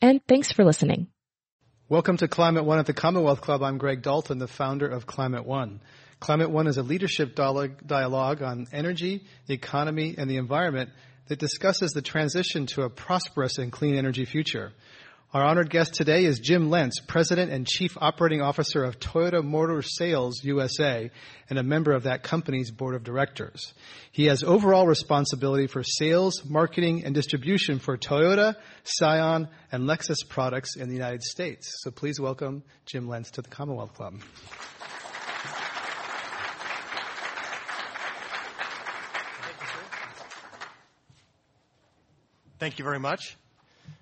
and thanks for listening. Welcome to Climate One at the Commonwealth Club. I'm Greg Dalton, the founder of Climate One. Climate One is a leadership dialogue on energy, the economy, and the environment that discusses the transition to a prosperous and clean energy future. Our honored guest today is Jim Lentz, President and Chief Operating Officer of Toyota Motor Sales USA and a member of that company's board of directors. He has overall responsibility for sales, marketing, and distribution for Toyota, Scion, and Lexus products in the United States. So please welcome Jim Lentz to the Commonwealth Club. Thank you very much.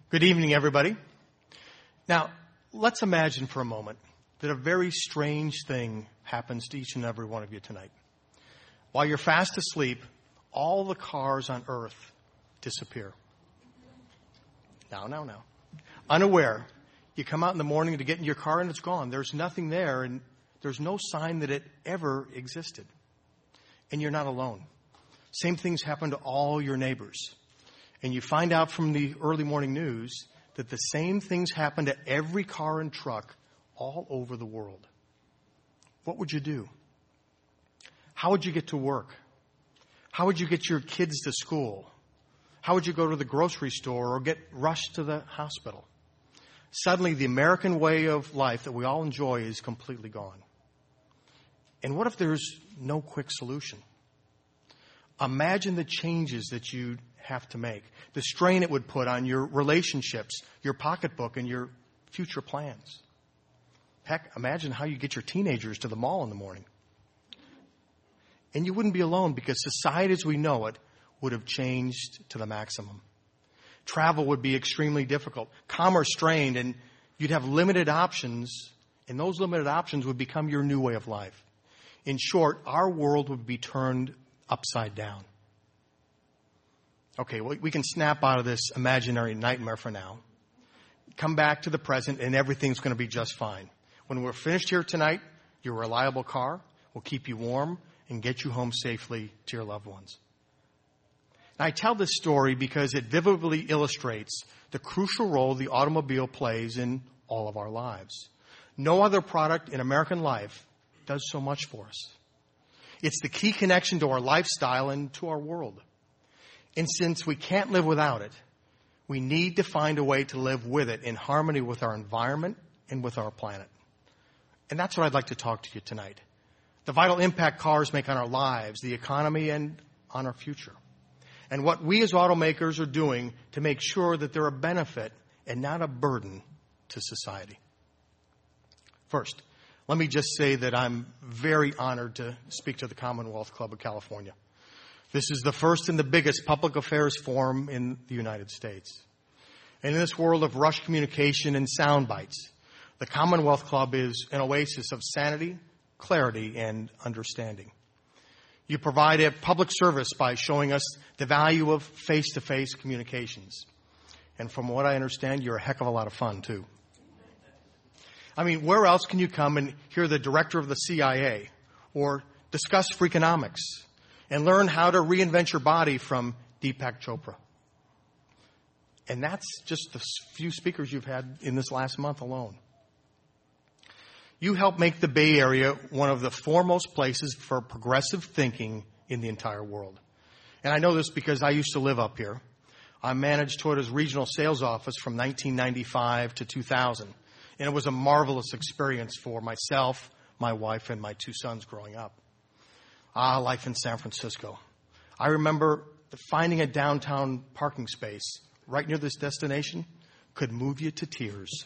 Good evening, everybody. Now, let's imagine for a moment that a very strange thing happens to each and every one of you tonight. While you're fast asleep, all the cars on earth disappear. Now, now, now. Unaware, you come out in the morning to get in your car and it's gone. There's nothing there and there's no sign that it ever existed. And you're not alone. Same things happen to all your neighbors. And you find out from the early morning news that the same things happen to every car and truck all over the world. What would you do? How would you get to work? How would you get your kids to school? How would you go to the grocery store or get rushed to the hospital? Suddenly, the American way of life that we all enjoy is completely gone. And what if there's no quick solution? Imagine the changes that you'd have to make, the strain it would put on your relationships, your pocketbook, and your future plans. Heck, imagine how you get your teenagers to the mall in the morning. And you wouldn't be alone because society as we know it would have changed to the maximum. Travel would be extremely difficult, commerce strained, and you'd have limited options, and those limited options would become your new way of life. In short, our world would be turned upside down. Okay, well, we can snap out of this imaginary nightmare for now. Come back to the present and everything's going to be just fine. When we're finished here tonight, your reliable car will keep you warm and get you home safely to your loved ones. Now, I tell this story because it vividly illustrates the crucial role the automobile plays in all of our lives. No other product in American life does so much for us. It's the key connection to our lifestyle and to our world. And since we can't live without it, we need to find a way to live with it in harmony with our environment and with our planet. And that's what I'd like to talk to you tonight. The vital impact cars make on our lives, the economy, and on our future. And what we as automakers are doing to make sure that they're a benefit and not a burden to society. First, let me just say that I'm very honored to speak to the Commonwealth Club of California. This is the first and the biggest public affairs forum in the United States. And in this world of rush communication and sound bites, the Commonwealth Club is an oasis of sanity, clarity, and understanding. You provide a public service by showing us the value of face to face communications. And from what I understand, you're a heck of a lot of fun, too. I mean, where else can you come and hear the director of the CIA or discuss Freakonomics and learn how to reinvent your body from Deepak Chopra. And that's just the few speakers you've had in this last month alone. You help make the Bay Area one of the foremost places for progressive thinking in the entire world. And I know this because I used to live up here. I managed Toyota's regional sales office from 1995 to 2000. And it was a marvelous experience for myself, my wife, and my two sons growing up. Ah, life in San Francisco. I remember finding a downtown parking space right near this destination could move you to tears.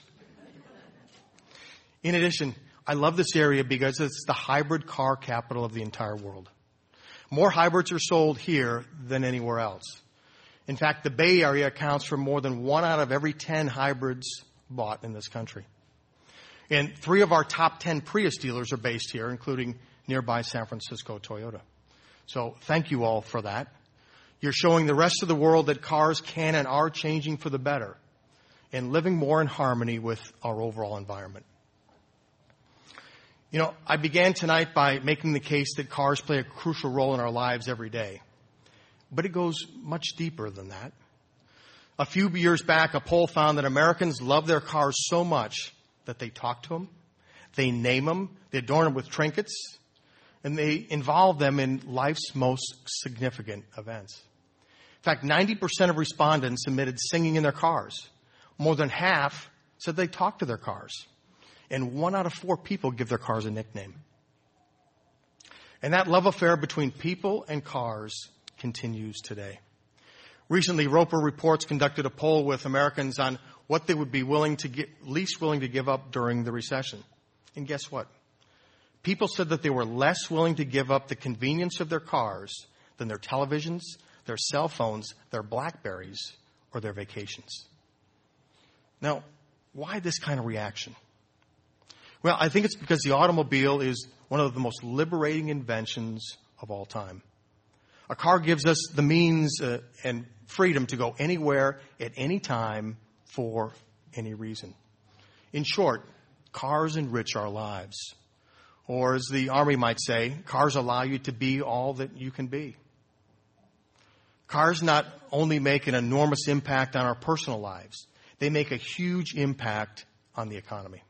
In addition, I love this area because it's the hybrid car capital of the entire world. More hybrids are sold here than anywhere else. In fact, the Bay Area accounts for more than one out of every 10 hybrids bought in this country. And three of our top 10 Prius dealers are based here, including nearby San Francisco Toyota. So thank you all for that. You're showing the rest of the world that cars can and are changing for the better and living more in harmony with our overall environment. You know, I began tonight by making the case that cars play a crucial role in our lives every day. But it goes much deeper than that. A few years back, a poll found that Americans love their cars so much that they talk to them, they name them, they adorn them with trinkets, and they involve them in life's most significant events. In fact, 90% of respondents admitted singing in their cars. More than half said they talk to their cars. And one out of four people give their cars a nickname. And that love affair between people and cars continues today. Recently, Roper Reports conducted a poll with Americans on what they would be willing to get, least willing to give up during the recession. And guess what? People said that they were less willing to give up the convenience of their cars than their televisions, their cell phones, their Blackberries, or their vacations. Now, why this kind of reaction? Well, I think it's because the automobile is one of the most liberating inventions of all time. A car gives us the means uh, and freedom to go anywhere at any time for any reason. In short, cars enrich our lives. Or as the Army might say, cars allow you to be all that you can be. Cars not only make an enormous impact on our personal lives, they make a huge impact on the economy.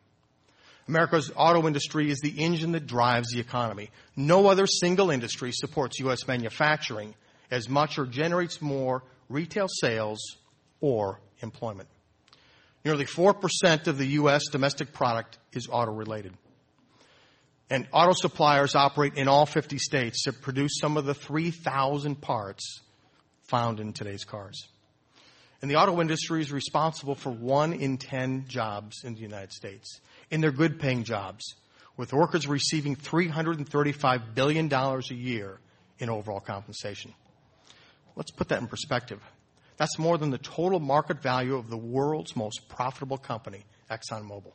America's auto industry is the engine that drives the economy. No other single industry supports U.S. manufacturing as much or generates more retail sales or employment. Nearly 4% of the U.S. domestic product is auto related. And auto suppliers operate in all 50 states to produce some of the 3,000 parts found in today's cars. And the auto industry is responsible for one in 10 jobs in the United States. And they're good paying jobs, with workers receiving $335 billion a year in overall compensation. Let's put that in perspective. That's more than the total market value of the world's most profitable company, ExxonMobil.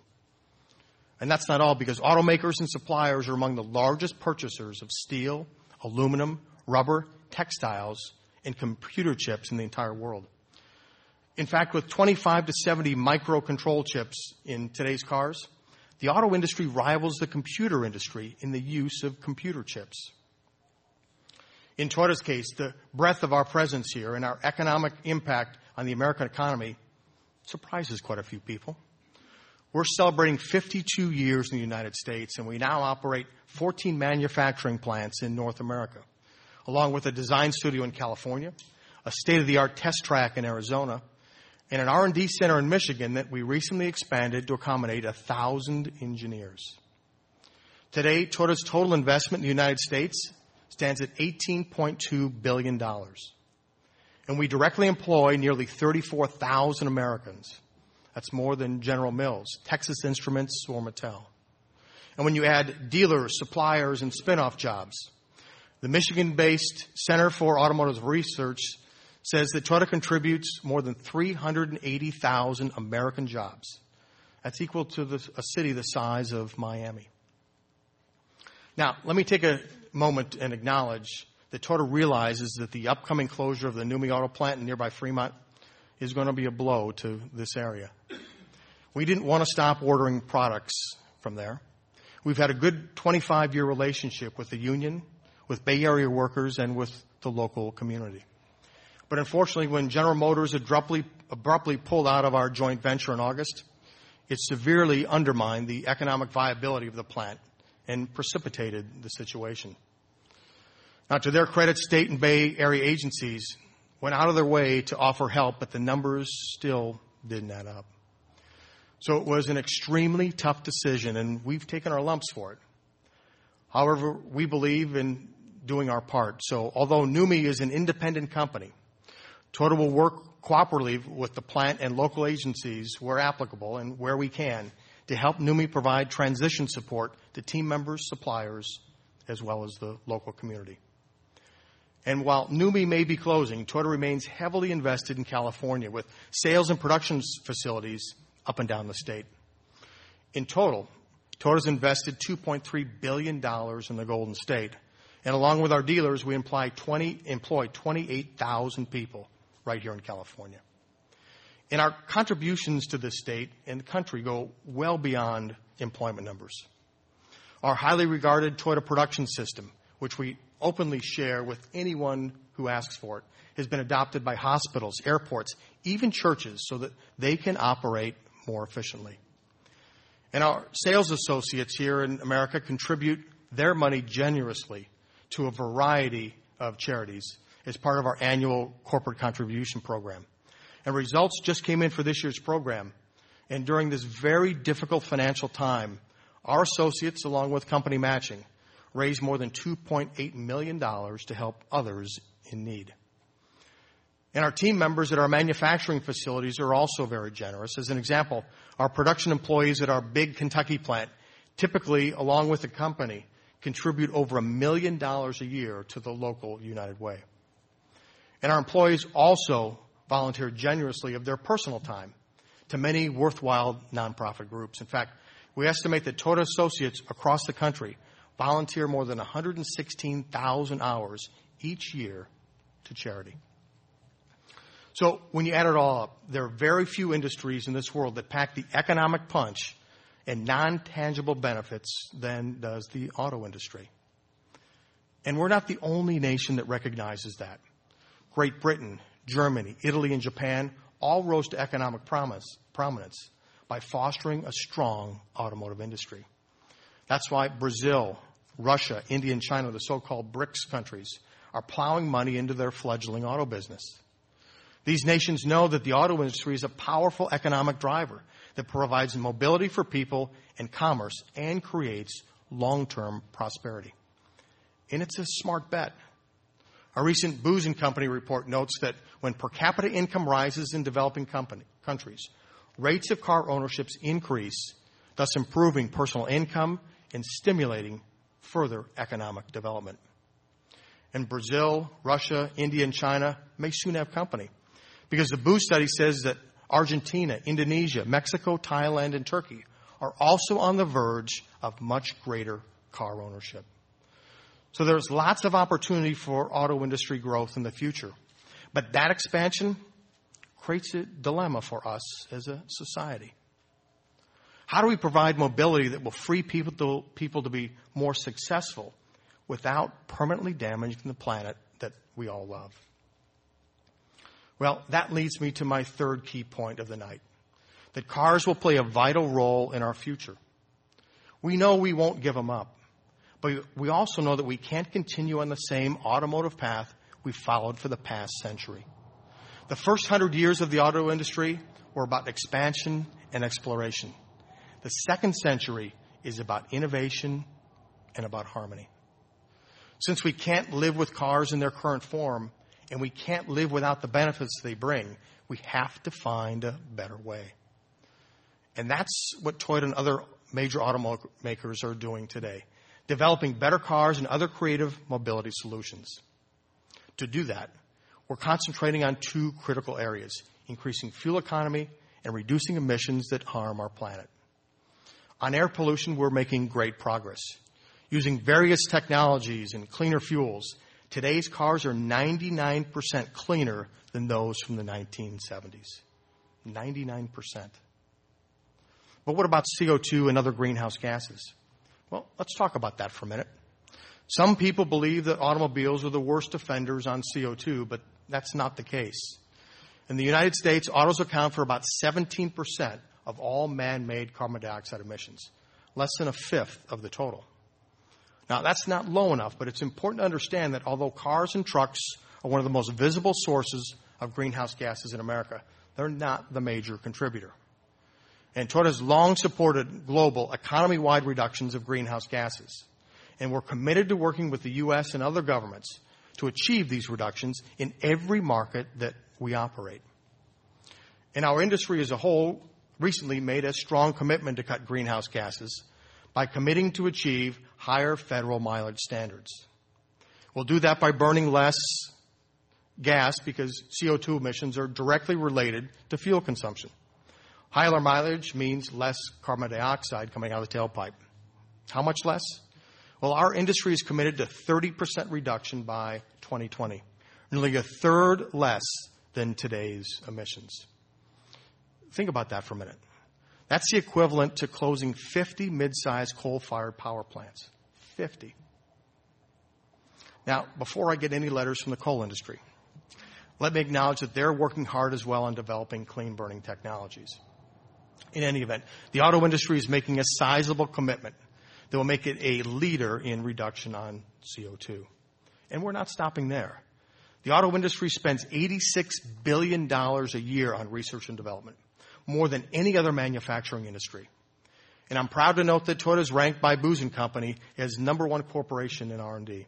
And that's not all because automakers and suppliers are among the largest purchasers of steel, aluminum, rubber, textiles, and computer chips in the entire world. In fact, with 25 to 70 microcontrol chips in today's cars, the auto industry rivals the computer industry in the use of computer chips. In Toyota's case, the breadth of our presence here and our economic impact on the American economy surprises quite a few people. We're celebrating 52 years in the United States, and we now operate 14 manufacturing plants in North America, along with a design studio in California, a state-of-the-art test track in Arizona, and an R&D center in Michigan that we recently expanded to accommodate thousand engineers. Today, Toyota's total investment in the United States stands at $18.2 billion. And we directly employ nearly 34,000 Americans. That's more than General Mills, Texas Instruments, or Mattel. And when you add dealers, suppliers, and spin-off jobs, the Michigan-based Center for Automotive Research says that Toyota contributes more than 380,000 American jobs. That's equal to the, a city the size of Miami. Now, let me take a moment and acknowledge that Toyota realizes that the upcoming closure of the NUMMI auto plant in nearby Fremont is going to be a blow to this area. We didn't want to stop ordering products from there. We've had a good 25 year relationship with the union, with Bay Area workers, and with the local community. But unfortunately, when General Motors abruptly, abruptly pulled out of our joint venture in August, it severely undermined the economic viability of the plant and precipitated the situation. Now, to their credit, state and Bay Area agencies went out of their way to offer help, but the numbers still didn't add up. So it was an extremely tough decision, and we've taken our lumps for it. However, we believe in doing our part. So although NUMMI is an independent company, Toyota will work cooperatively with the plant and local agencies where applicable and where we can to help NUMMI provide transition support to team members, suppliers, as well as the local community. And while NUMMI may be closing, Toyota remains heavily invested in California with sales and production facilities up and down the state. In total, Toyota's invested $2.3 billion in the Golden State. And along with our dealers, we employ 20, employ 28,000 people right here in California. And our contributions to the state and the country go well beyond employment numbers. Our highly regarded Toyota production system, which we openly share with anyone who asks for it, has been adopted by hospitals, airports, even churches so that they can operate more efficiently. And our sales associates here in America contribute their money generously to a variety of charities as part of our annual corporate contribution program. And results just came in for this year's program. And during this very difficult financial time, our associates, along with company matching, raised more than $2.8 million to help others in need. And our team members at our manufacturing facilities are also very generous. As an example, our production employees at our big Kentucky plant typically, along with the company, contribute over a million dollars a year to the local United Way. And our employees also volunteer generously of their personal time to many worthwhile nonprofit groups. In fact, we estimate that Toyota associates across the country volunteer more than 116,000 hours each year to charity. So when you add it all up, there are very few industries in this world that pack the economic punch and non-tangible benefits than does the auto industry. And we're not the only nation that recognizes that. Great Britain, Germany, Italy, and Japan all rose to economic promise, prominence by fostering a strong automotive industry. That's why Brazil, Russia, India, and China, the so-called BRICS countries, are plowing money into their fledgling auto business. These nations know that the auto industry is a powerful economic driver that provides mobility for people and commerce and creates long-term prosperity. And it's a smart bet. A recent Booz and Company report notes that when per capita income rises in developing company, countries, rates of car ownerships increase, thus improving personal income and stimulating further economic development. And Brazil, Russia, India, and China may soon have company because the Booz study says that Argentina, Indonesia, Mexico, Thailand, and Turkey are also on the verge of much greater car ownership. So there's lots of opportunity for auto industry growth in the future. But that expansion creates a dilemma for us as a society. How do we provide mobility that will free people to, people to be more successful without permanently damaging the planet that we all love? Well, that leads me to my third key point of the night that cars will play a vital role in our future. We know we won't give them up, but we also know that we can't continue on the same automotive path we followed for the past century. The first hundred years of the auto industry were about expansion and exploration. The second century is about innovation and about harmony. Since we can't live with cars in their current form, and we can't live without the benefits they bring. We have to find a better way. And that's what Toyota and other major automakers are doing today, developing better cars and other creative mobility solutions. To do that, we're concentrating on two critical areas, increasing fuel economy and reducing emissions that harm our planet. On air pollution, we're making great progress. Using various technologies and cleaner fuels, Today's cars are 99% cleaner than those from the 1970s. 99%. But what about CO2 and other greenhouse gases? Well, let's talk about that for a minute. Some people believe that automobiles are the worst offenders on CO2, but that's not the case. In the United States, autos account for about 17% of all man-made carbon dioxide emissions, less than a fifth of the total. Now, that's not low enough, but it's important to understand that although cars and trucks are one of the most visible sources of greenhouse gases in America, they're not the major contributor. And Toyota has long supported global economy-wide reductions of greenhouse gases. and we're committed to working with the U.S. and other governments to achieve these reductions in every market that we operate. And our industry as a whole recently made a strong commitment to cut greenhouse gases by committing to achieve higher federal mileage standards. We'll do that by burning less gas because CO2 emissions are directly related to fuel consumption. Higher mileage means less carbon dioxide coming out of the tailpipe. How much less? Well, our industry is committed to 30% reduction by 2020, nearly a third less than today's emissions. Think about that for a minute. That's the equivalent to closing 50 mid-sized coal-fired power plants. 50. Now, before I get any letters from the coal industry, let me acknowledge that they're working hard as well on developing clean burning technologies. In any event, the auto industry is making a sizable commitment that will make it a leader in reduction on CO2. And we're not stopping there. The auto industry spends $86 billion a year on research and development, more than any other manufacturing industry. And I'm proud to note that Toyota is ranked by Booz & Company as number one corporation in R&D.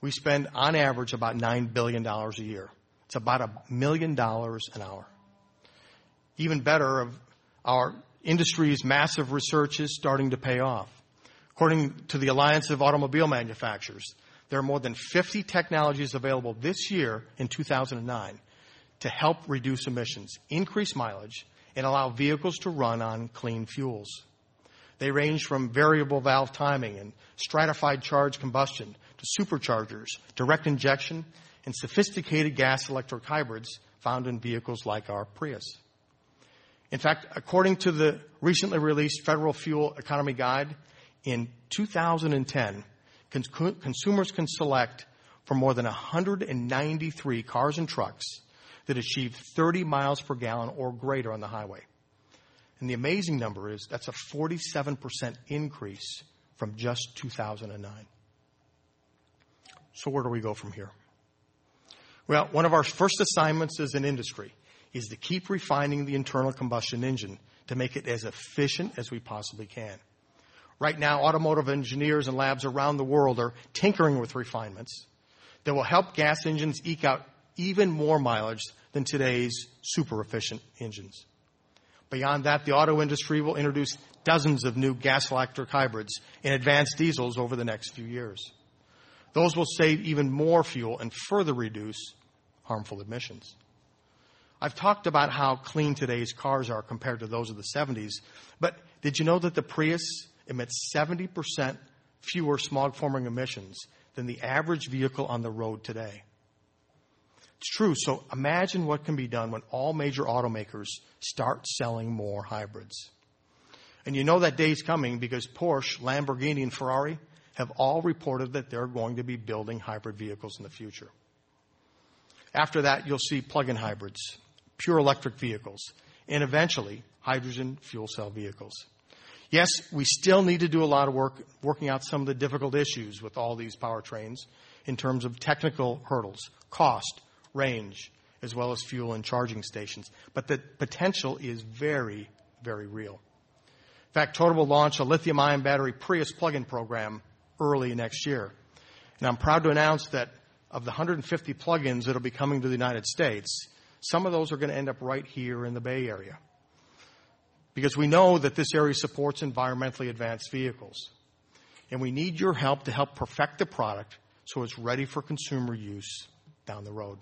We spend, on average, about $9 billion a year. It's about a million dollars an hour. Even better, our industry's massive research is starting to pay off. According to the Alliance of Automobile Manufacturers, there are more than 50 technologies available this year in 2009 to help reduce emissions, increase mileage, and allow vehicles to run on clean fuels. They range from variable valve timing and stratified charge combustion to superchargers, direct injection, and sophisticated gas electric hybrids found in vehicles like our Prius. In fact, according to the recently released Federal Fuel Economy Guide, in 2010, consumers can select from more than 193 cars and trucks that achieve 30 miles per gallon or greater on the highway. And the amazing number is that's a 47% increase from just 2009. So where do we go from here? Well, one of our first assignments as an industry is to keep refining the internal combustion engine to make it as efficient as we possibly can. Right now, automotive engineers and labs around the world are tinkering with refinements that will help gas engines eke out even more mileage than today's super efficient engines. Beyond that, the auto industry will introduce dozens of new gas electric hybrids and advanced diesels over the next few years. Those will save even more fuel and further reduce harmful emissions. I've talked about how clean today's cars are compared to those of the 70s, but did you know that the Prius emits 70% fewer smog forming emissions than the average vehicle on the road today. It's true. So imagine what can be done when all major automakers start selling more hybrids. And you know that day's coming because Porsche, Lamborghini, and Ferrari have all reported that they're going to be building hybrid vehicles in the future. After that, you'll see plug-in hybrids, pure electric vehicles, and eventually hydrogen fuel cell vehicles. Yes, we still need to do a lot of work working out some of the difficult issues with all these powertrains in terms of technical hurdles, cost, range, as well as fuel and charging stations. But the potential is very, very real. In fact, Toyota will launch a lithium ion battery Prius plug-in program early next year. And I'm proud to announce that of the 150 plug-ins that will be coming to the United States, some of those are going to end up right here in the Bay Area because we know that this area supports environmentally advanced vehicles. And we need your help to help perfect the product so it's ready for consumer use down the road.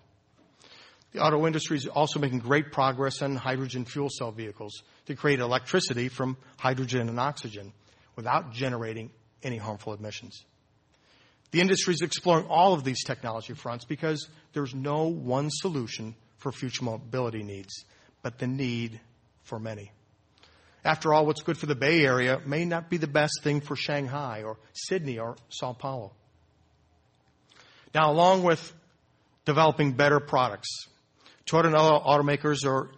The auto industry is also making great progress on hydrogen fuel cell vehicles to create electricity from hydrogen and oxygen without generating any harmful emissions. The industry is exploring all of these technology fronts because there's no one solution for future mobility needs, but the need for many. After all, what's good for the Bay Area may not be the best thing for Shanghai or Sydney or Sao Paulo. Now, along with developing better products, Toyota and other automakers are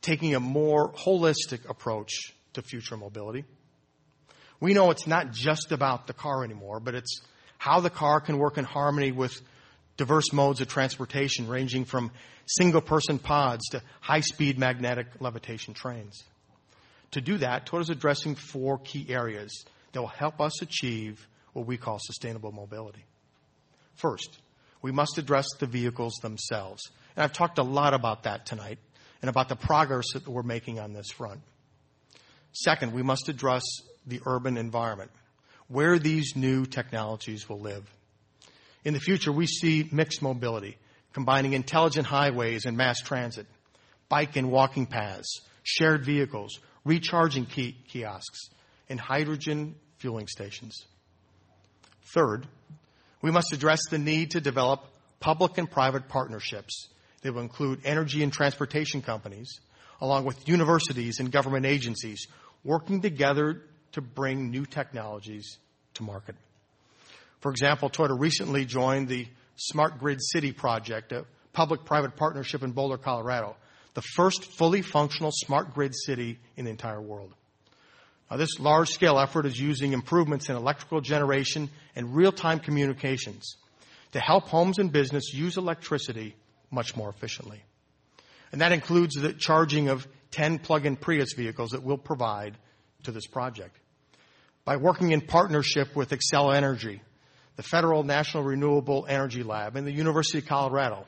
taking a more holistic approach to future mobility. We know it's not just about the car anymore, but it's how the car can work in harmony with diverse modes of transportation, ranging from single person pods to high speed magnetic levitation trains. To do that, Toyota is addressing four key areas that will help us achieve what we call sustainable mobility. First, we must address the vehicles themselves. And I've talked a lot about that tonight and about the progress that we're making on this front. Second, we must address the urban environment, where these new technologies will live. In the future, we see mixed mobility, combining intelligent highways and mass transit, bike and walking paths, shared vehicles, recharging kiosks, and hydrogen fueling stations. Third, we must address the need to develop public and private partnerships that will include energy and transportation companies, along with universities and government agencies working together to bring new technologies to market. For example, Toyota recently joined the Smart Grid City project, a public-private partnership in Boulder, Colorado, the first fully functional smart grid city in the entire world. Now, this large-scale effort is using improvements in electrical generation and real-time communications to help homes and business use electricity much more efficiently. And that includes the charging of 10 plug-in Prius vehicles that we'll provide to this project. By working in partnership with Xcel Energy, the Federal National Renewable Energy Lab, and the University of Colorado,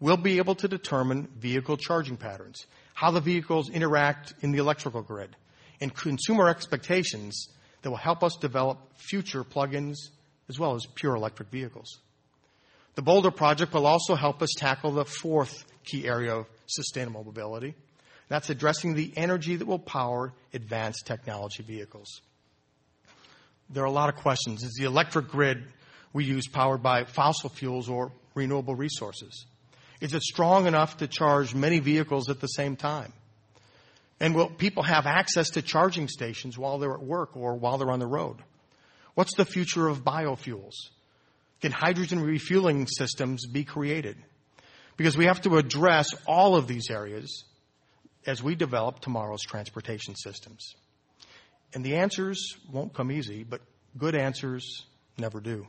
we'll be able to determine vehicle charging patterns, how the vehicles interact in the electrical grid, and consumer expectations that will help us develop future plug-ins as well as pure electric vehicles. The Boulder project will also help us tackle the fourth key area of sustainable mobility. That's addressing the energy that will power advanced technology vehicles. There are a lot of questions. Is the electric grid we use powered by fossil fuels or renewable resources? Is it strong enough to charge many vehicles at the same time? And will people have access to charging stations while they're at work or while they're on the road? What's the future of biofuels? Can hydrogen refueling systems be created? Because we have to address all of these areas as we develop tomorrow's transportation systems. And the answers won't come easy, but good answers never do.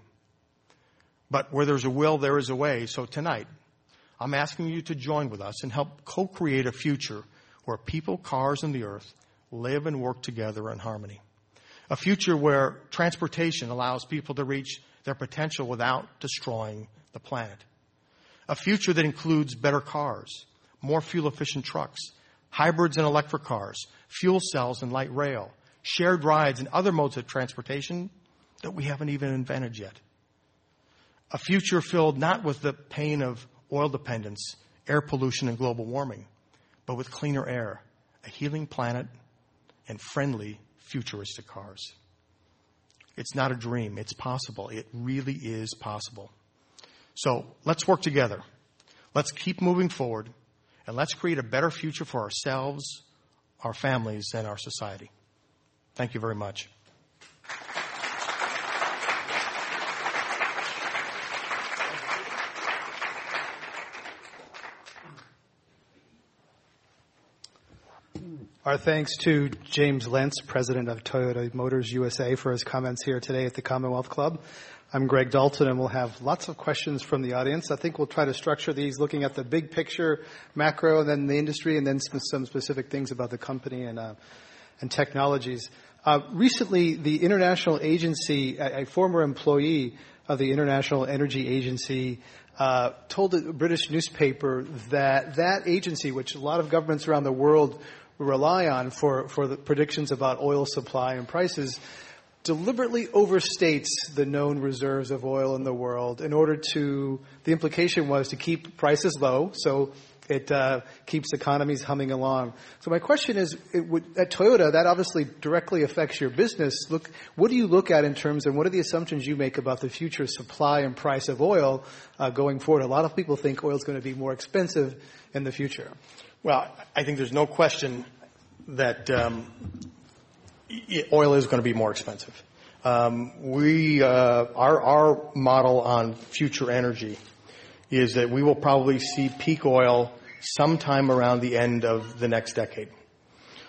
But where there's a will, there is a way. So tonight, I'm asking you to join with us and help co-create a future where people, cars, and the earth live and work together in harmony. A future where transportation allows people to reach their potential without destroying the planet. A future that includes better cars, more fuel efficient trucks, hybrids and electric cars, fuel cells and light rail, shared rides and other modes of transportation that we haven't even invented yet. A future filled not with the pain of oil dependence, air pollution, and global warming, but with cleaner air, a healing planet, and friendly, futuristic cars. It's not a dream. It's possible. It really is possible. So let's work together. Let's keep moving forward and let's create a better future for ourselves, our families, and our society. Thank you very much. Our thanks to James Lentz, president of Toyota Motors USA, for his comments here today at the Commonwealth Club. I'm Greg Dalton, and we'll have lots of questions from the audience. I think we'll try to structure these looking at the big picture, macro, and then the industry, and then some specific things about the company and uh, and technologies. Uh, recently, the International Agency, a, a, former employee of the International Energy Agency, uh, told a British newspaper that that agency, which a lot of governments around the world rely on for, for the predictions about oil supply and prices deliberately overstates the known reserves of oil in the world in order to, the implication was to keep prices low, so it uh, keeps economies humming along. So my question is, would, at Toyota, that obviously directly affects your business. Look, what do you look at in terms, and what are the assumptions you make about the future supply and price of oil uh, going forward? A lot of people think oil is going to be more expensive in the future. Well, I think there's no question that um, oil is going to be more expensive. Um, we, uh, our, our model on future energy is that we will probably see peak oil sometime around the end of the next decade.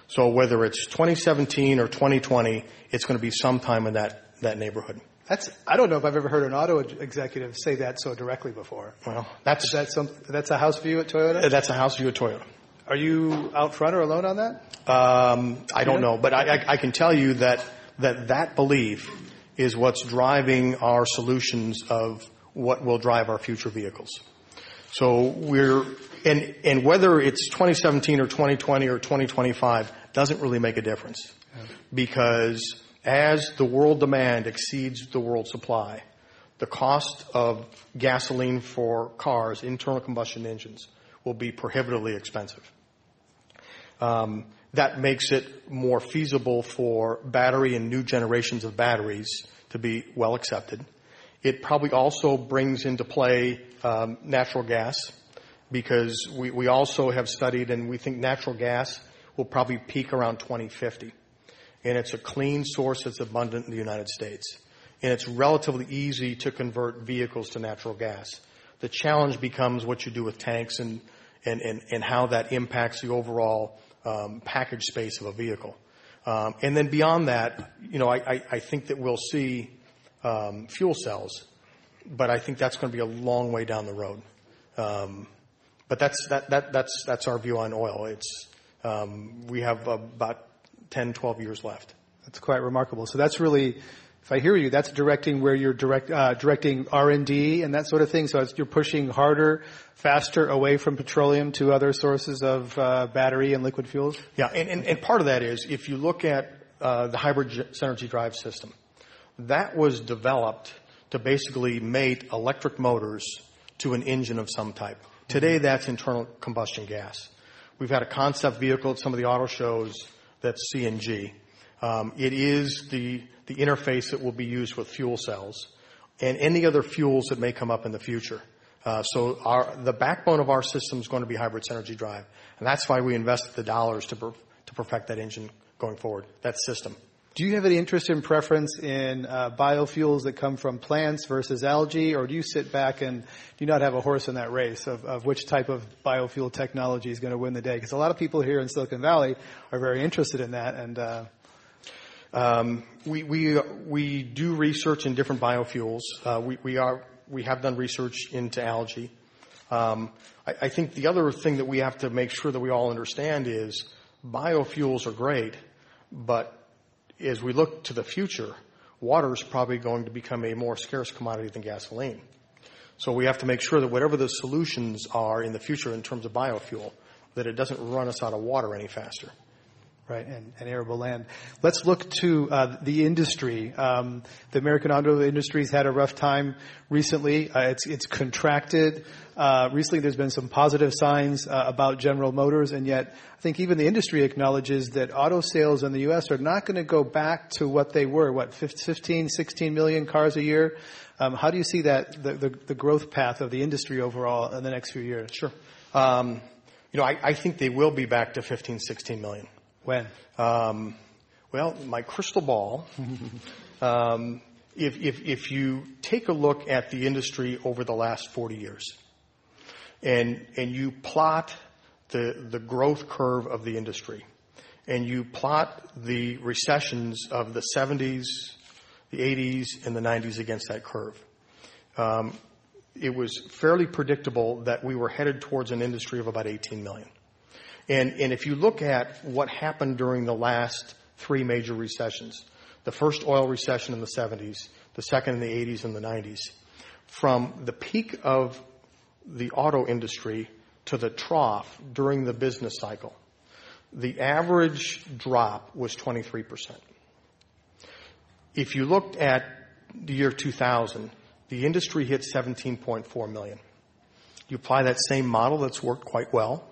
So whether it's 2017 or 2020, it's going to be sometime in that, that neighborhood. That's I don't know if I've ever heard an auto executive say that so directly before. Well, that's Is that a house view at Toyota. That's a house view at Toyota. Are you out front or alone on that? Um, I don't know, but I, I, I, can tell you that that that belief is what's driving our solutions of what will drive our future vehicles. So we're, and, and whether it's 2017 or 2020 or 2025 doesn't really make a difference. Because as the world demand exceeds the world supply, the cost of gasoline for cars, internal combustion engines, will be prohibitively expensive. Um, that makes it more feasible for battery and new generations of batteries to be well accepted. It probably also brings into play um, natural gas because we, we also have studied and we think natural gas will probably peak around 2050. And it's a clean source that's abundant in the United States. And it's relatively easy to convert vehicles to natural gas. The challenge becomes what you do with tanks and, and, and, and how that impacts the overall um, package space of a vehicle. Um, and then beyond that, you know, I, I, I think that we'll see um, fuel cells, but I think that's going to be a long way down the road. Um, but that's that, that that's that's our view on oil. It's um, we have about 10, 12 years left. That's quite remarkable. So that's really if I hear you, that's directing where you're direct, uh, directing R&D and that sort of thing. So you're pushing harder, faster away from petroleum to other sources of uh, battery and liquid fuels. Yeah, and, and, and, part of that is if you look at uh, the hybrid Synergy drive system, that was developed to basically mate electric motors to an engine of some type. Today, that's internal combustion gas. We've had a concept vehicle at some of the auto shows that's CNG. Um, it is the the interface that will be used with fuel cells and any other fuels that may come up in the future. Uh, so our, the backbone of our system is going to be hybrid synergy drive, and that's why we invested the dollars to per, to perfect that engine going forward, that system. Do you have any interest in preference in uh, biofuels that come from plants versus algae, or do you sit back and do not have a horse in that race of, of which type of biofuel technology is going to win the day? Because a lot of people here in Silicon Valley are very interested in that, and uh, um, we, we, we do research in different biofuels. Uh, we, we, are, we have done research into algae. Um, I, I think the other thing that we have to make sure that we all understand is biofuels are great, but as we look to the future, water is probably going to become a more scarce commodity than gasoline. So we have to make sure that whatever the solutions are in the future in terms of biofuel, that it doesn't run us out of water any faster right, and, and, arable land. Let's look to uh, the industry. Um, the American auto industry has had a rough time recently. Uh, it's it's contracted. Uh, recently, there's been some positive signs uh, about General Motors, and yet I think even the industry acknowledges that auto sales in the U.S. are not going to go back to what they were. What 15, 16 million cars a year. Um, how do you see that the, the, the, growth path of the industry overall in the next few years? Sure. Um, you know, I, I think they will be back to 15, 16 million. When? Um, well, my crystal ball. um, if, if, if you take a look at the industry over the last 40 years, and and you plot the the growth curve of the industry, and you plot the recessions of the 70s, the 80s, and the 90s against that curve. Um, it was fairly predictable that we were headed towards an industry of about 18 million. And, and if you look at what happened during the last three major recessions, the first oil recession in the 70s, the second in the 80s and the 90s, from the peak of the auto industry to the trough during the business cycle, the average drop was 23%. If you looked at the year 2000, the industry hit 17.4 million. You apply that same model that's worked quite well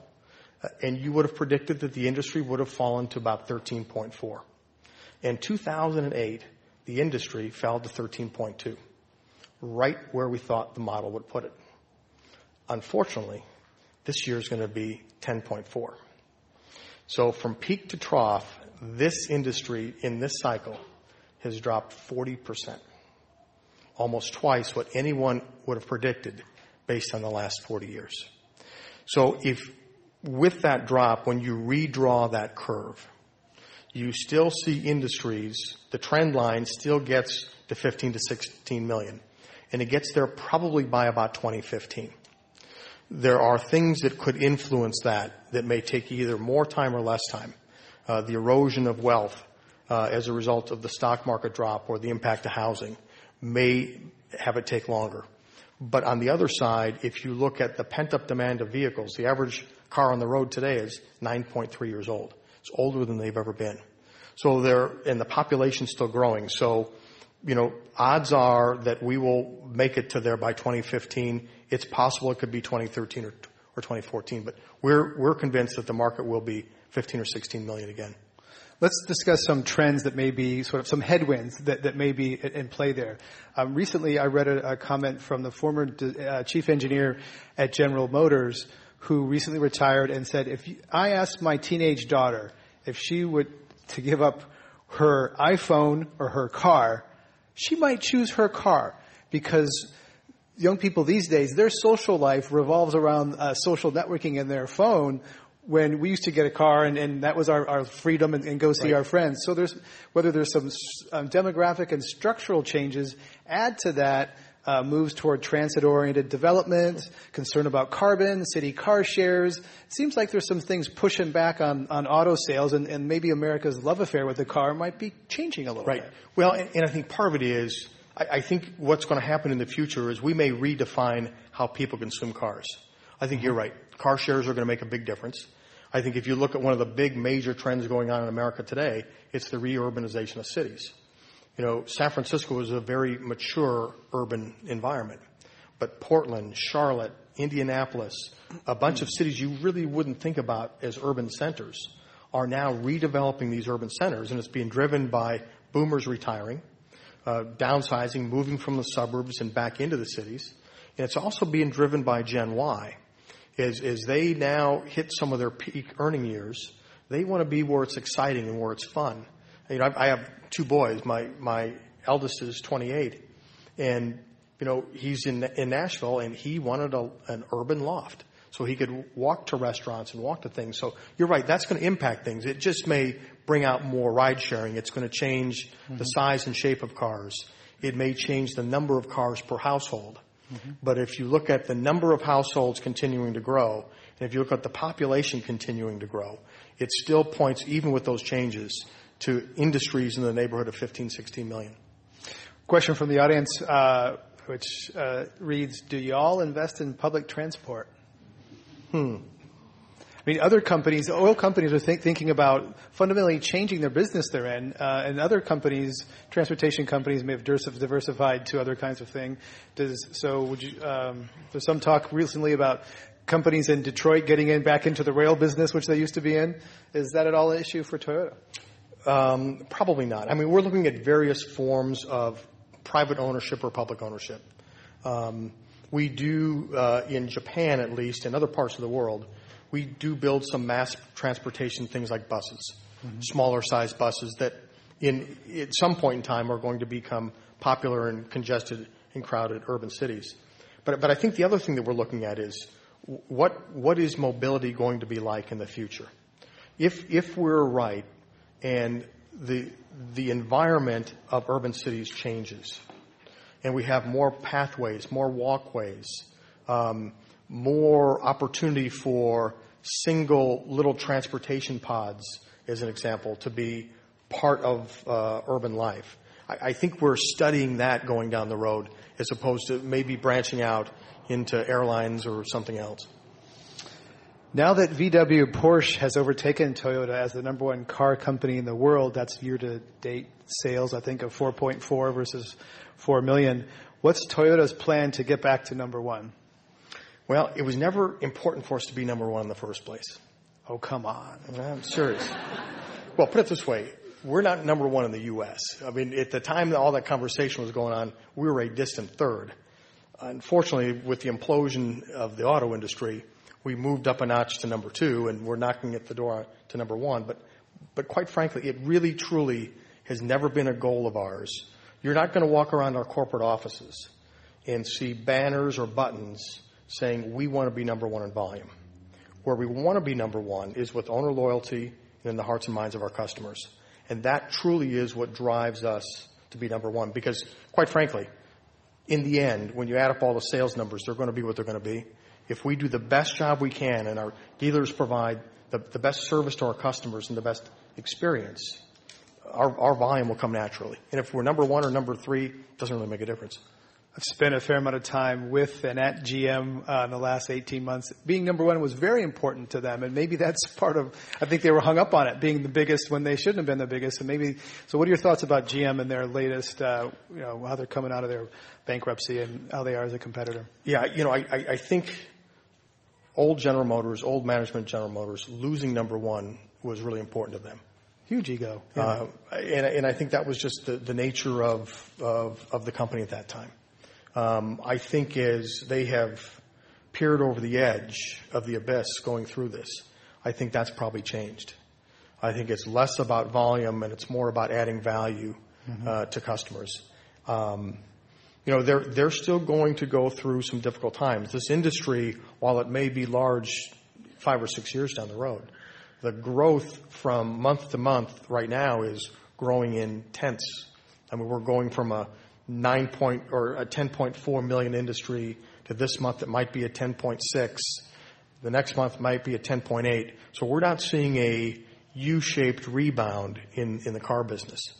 Uh, and you would have predicted that the industry would have fallen to about 13.4. In 2008, the industry fell to 13.2, right where we thought the model would put it. Unfortunately, this year is going to be 10.4. So from peak to trough, this industry in this cycle has dropped 40%, almost twice what anyone would have predicted based on the last 40 years. So if with that drop, when you redraw that curve, you still see industries, the trend line still gets to 15 to 16 million. And it gets there probably by about 2015. There are things that could influence that that may take either more time or less time. Uh, the erosion of wealth, uh, as a result of the stock market drop or the impact of housing may have it take longer. But on the other side, if you look at the pent-up demand of vehicles, the average car on the road today is 9.3 years old. It's older than they've ever been. So they're, and the population's still growing. So, you know, odds are that we will make it to there by 2015. It's possible it could be 2013 or, or 2014, but we're, we're convinced that the market will be 15 or 16 million again. Let's discuss some trends that may be sort of some headwinds that, that may be in play there. Um, recently, I read a, a, comment from the former uh, chief engineer at General Motors who recently retired and said, if you, I asked my teenage daughter if she would to give up her iPhone or her car, she might choose her car because young people these days, their social life revolves around uh, social networking and their phone when we used to get a car and, and that was our, our freedom and, and go see right. our friends. So there's, whether there's some um, demographic and structural changes, add to that uh, moves toward transit-oriented development, concern about carbon, city car shares. It seems like there's some things pushing back on, on auto sales and, and maybe America's love affair with the car might be changing a little right. bit. Right. Well, and, and I think part of it is, I, I think what's going to happen in the future is we may redefine how people consume cars. I think you're right. Car shares are going to make a big difference. I think if you look at one of the big major trends going on in America today, it's the reurbanization of cities. You know, San Francisco is a very mature urban environment, but Portland, Charlotte, Indianapolis, a bunch of cities you really wouldn't think about as urban centers are now redeveloping these urban centers, and it's being driven by boomers retiring, uh, downsizing, moving from the suburbs and back into the cities. And it's also being driven by Gen Y, As, is they now hit some of their peak earning years. They want to be where it's exciting and where it's fun. You know, I, I have two boys. My, my eldest is 28 and, you know, he's in, in Nashville and he wanted a, an urban loft so he could walk to restaurants and walk to things. So you're right, that's going to impact things. It just may bring out more ride sharing. It's going to change mm-hmm. the size and shape of cars. It may change the number of cars per household. Mm-hmm. But if you look at the number of households continuing to grow, and if you look at the population continuing to grow, it still points, even with those changes, to industries in the neighborhood of 15, 16 million. Question from the audience, uh, which uh, reads, do y'all invest in public transport? Hmm. I mean, other companies, oil companies are think, thinking about fundamentally changing their business they're in, uh, and other companies, transportation companies, may have diversified to other kinds of things. Does so? Would you? Um, there's some talk recently about companies in Detroit getting in back into the rail business, which they used to be in. Is that at all an issue for Toyota? Um, probably not. I mean, we're looking at various forms of private ownership or public ownership. Um, we do, uh, in Japan at least, and other parts of the world, we do build some mass transportation things like buses, mm-hmm. smaller size buses that in at some point in time are going to become popular in congested and crowded urban cities. But but I think the other thing that we're looking at is what what is mobility going to be like in the future? If if we're right and the the environment of urban cities changes and we have more pathways, more walkways, um, more opportunity for single little transportation pods, as an example, to be part of uh, urban life. I, I think we're studying that going down the road as opposed to maybe branching out into airlines or something else. Now that VW Porsche has overtaken Toyota as the number one car company in the world, that's year to date sales, I think, of 4.4 versus 4 million. What's Toyota's plan to get back to number one? Well, it was never important for us to be number one in the first place. Oh, come on. I'm serious. well, put it this way. We're not number one in the U.S. I mean, at the time that all that conversation was going on, we were a distant third. Unfortunately, with the implosion of the auto industry, we moved up a notch to number two and we're knocking at the door to number one. But, but quite frankly, it really truly has never been a goal of ours. You're not going to walk around our corporate offices and see banners or buttons saying we want to be number one in volume. Where we want to be number one is with owner loyalty and in the hearts and minds of our customers. And that truly is what drives us to be number one. Because quite frankly, in the end, when you add up all the sales numbers, they're going to be what they're going to be. If we do the best job we can and our dealers provide the, the best service to our customers and the best experience, our, our volume will come naturally. And if we're number one or number three, it doesn't really make a difference. I've spent a fair amount of time with and at GM uh, in the last 18 months. Being number one was very important to them, and maybe that's part of. I think they were hung up on it being the biggest when they shouldn't have been the biggest. And maybe. So, what are your thoughts about GM and their latest? Uh, you know, how they're coming out of their bankruptcy and how they are as a competitor? Yeah, you know, I, I, I think old General Motors, old management General Motors, losing number one was really important to them. Huge ego. Yeah. Uh, and, and I think that was just the, the nature of, of, of the company at that time. Um, I think as they have peered over the edge of the abyss going through this, I think that's probably changed. I think it's less about volume and it's more about adding value mm-hmm. uh, to customers. Um, you know, they're they're still going to go through some difficult times. This industry, while it may be large, five or six years down the road, the growth from month to month right now is growing in tenths. I mean, we're going from a nine point or a 10.4 million industry to this month it might be a 10.6. The next month might be a 10.8. So we're not seeing a U-shaped rebound in, in the car business.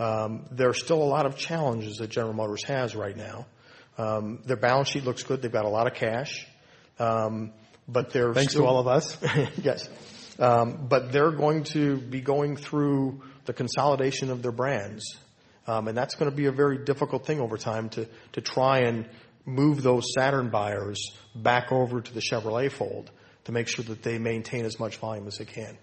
Um, there are still a lot of challenges that General Motors has right now. Um, their balance sheet looks good. They've got a lot of cash. Um, but they're thanks to all of us. yes, um, but they're going to be going through the consolidation of their brands. Um, and that's going to be a very difficult thing over time to, to try and move those Saturn buyers back over to the Chevrolet fold to make sure that they maintain as much volume as they can.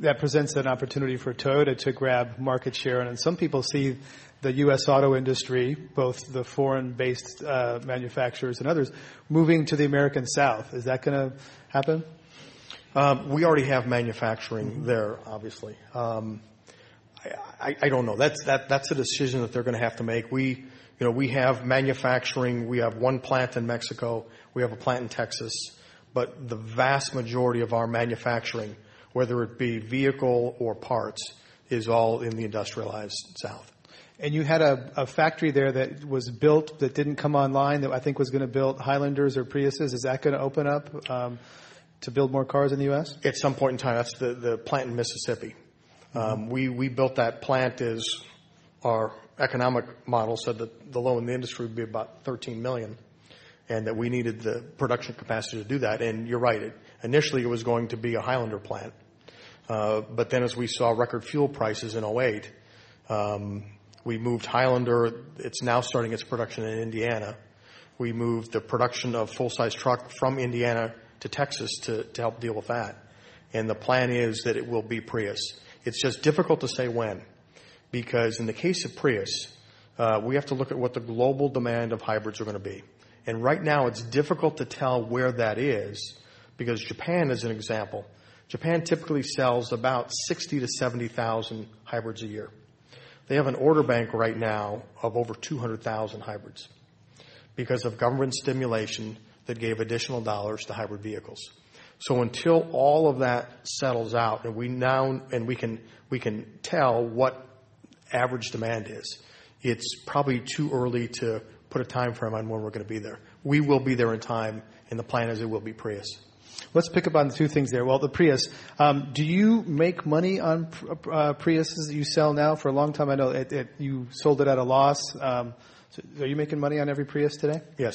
That presents an opportunity for Toyota to grab market share, and some people see the U.S. auto industry, both the foreign-based uh, manufacturers and others, moving to the American South. Is that going to happen? Um, we already have manufacturing mm-hmm. there, obviously. Um, I, I don't know. That's that that's a decision that they're going to have to make. We, you know, we have manufacturing. We have one plant in Mexico. We have a plant in Texas. But the vast majority of our manufacturing, whether it be vehicle or parts, is all in the industrialized South. And you had a, a factory there that was built that didn't come online that I think was going to build Highlanders or Priuses. Is that going to open up um, to build more cars in the U.S.? At some point in time, that's the, the plant in Mississippi. Um, we, we built that plant as our economic model said that the low in the industry would be about 13 million and that we needed the production capacity to do that. And you're right. It, initially, it was going to be a Highlander plant. Uh, but then as we saw record fuel prices in 08, um, we moved Highlander. It's now starting its production in Indiana. We moved the production of full-size truck from Indiana to Texas to, to help deal with that. And the plan is that it will be Prius. It's just difficult to say when, because in the case of Prius, uh, we have to look at what the global demand of hybrids are going to be. And right now, it's difficult to tell where that is, because Japan, as an example, Japan typically sells about 60 to 70,000 hybrids a year. They have an order bank right now of over 200,000 hybrids because of government stimulation that gave additional dollars to hybrid vehicles. So until all of that settles out and we now, and we can, we can tell what average demand is, it's probably too early to put a time frame on when we're going to be there. We will be there in time, and the plan is it will be Prius. Let's pick up on the two things there. Well, the Prius. Um, do you make money on uh, Priuses that you sell now? For a long time, I know it, it, you sold it at a loss. Um, so are you making money on every Prius today? Yes.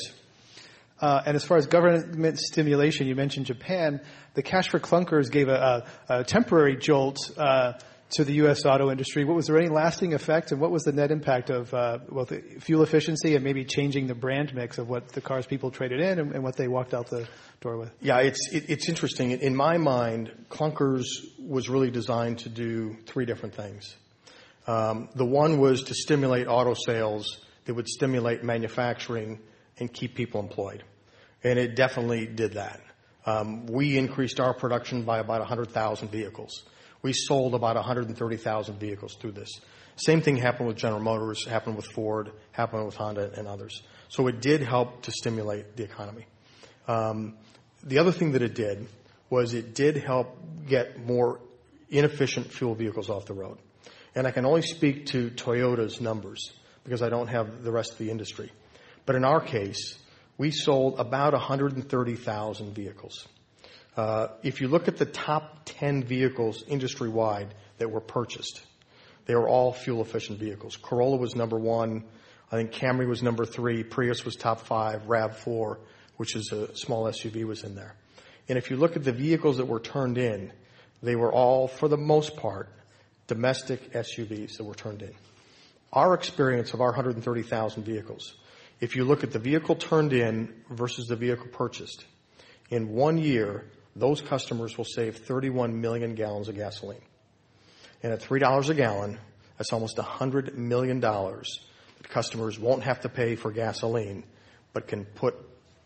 Uh, and as far as government stimulation, you mentioned Japan. The cash for clunkers gave a, a, a temporary jolt uh, to the U.S. auto industry. What was there any lasting effect, and what was the net impact of uh, both fuel efficiency and maybe changing the brand mix of what the cars people traded in and, and what they walked out the door with? Yeah, it's it, it's interesting. In my mind, clunkers was really designed to do three different things. Um, the one was to stimulate auto sales. It would stimulate manufacturing and keep people employed and it definitely did that. Um, we increased our production by about 100,000 vehicles. We sold about 130,000 vehicles through this. Same thing happened with General Motors, happened with Ford, happened with Honda and others. So it did help to stimulate the economy. Um, the other thing that it did was it did help get more inefficient fuel vehicles off the road. And I can only speak to Toyota's numbers because I don't have the rest of the industry. But in our case, we sold about 130,000 vehicles. Uh, if you look at the top 10 vehicles industry wide that were purchased, they were all fuel efficient vehicles. Corolla was number one. I think Camry was number three. Prius was top five. RAV4, which is a small SUV, was in there. And if you look at the vehicles that were turned in, they were all, for the most part, domestic SUVs that were turned in. Our experience of our 130,000 vehicles, if you look at the vehicle turned in versus the vehicle purchased, in one year, those customers will save 31 million gallons of gasoline. And at $3 a gallon, that's almost $100 million that customers won't have to pay for gasoline, but can put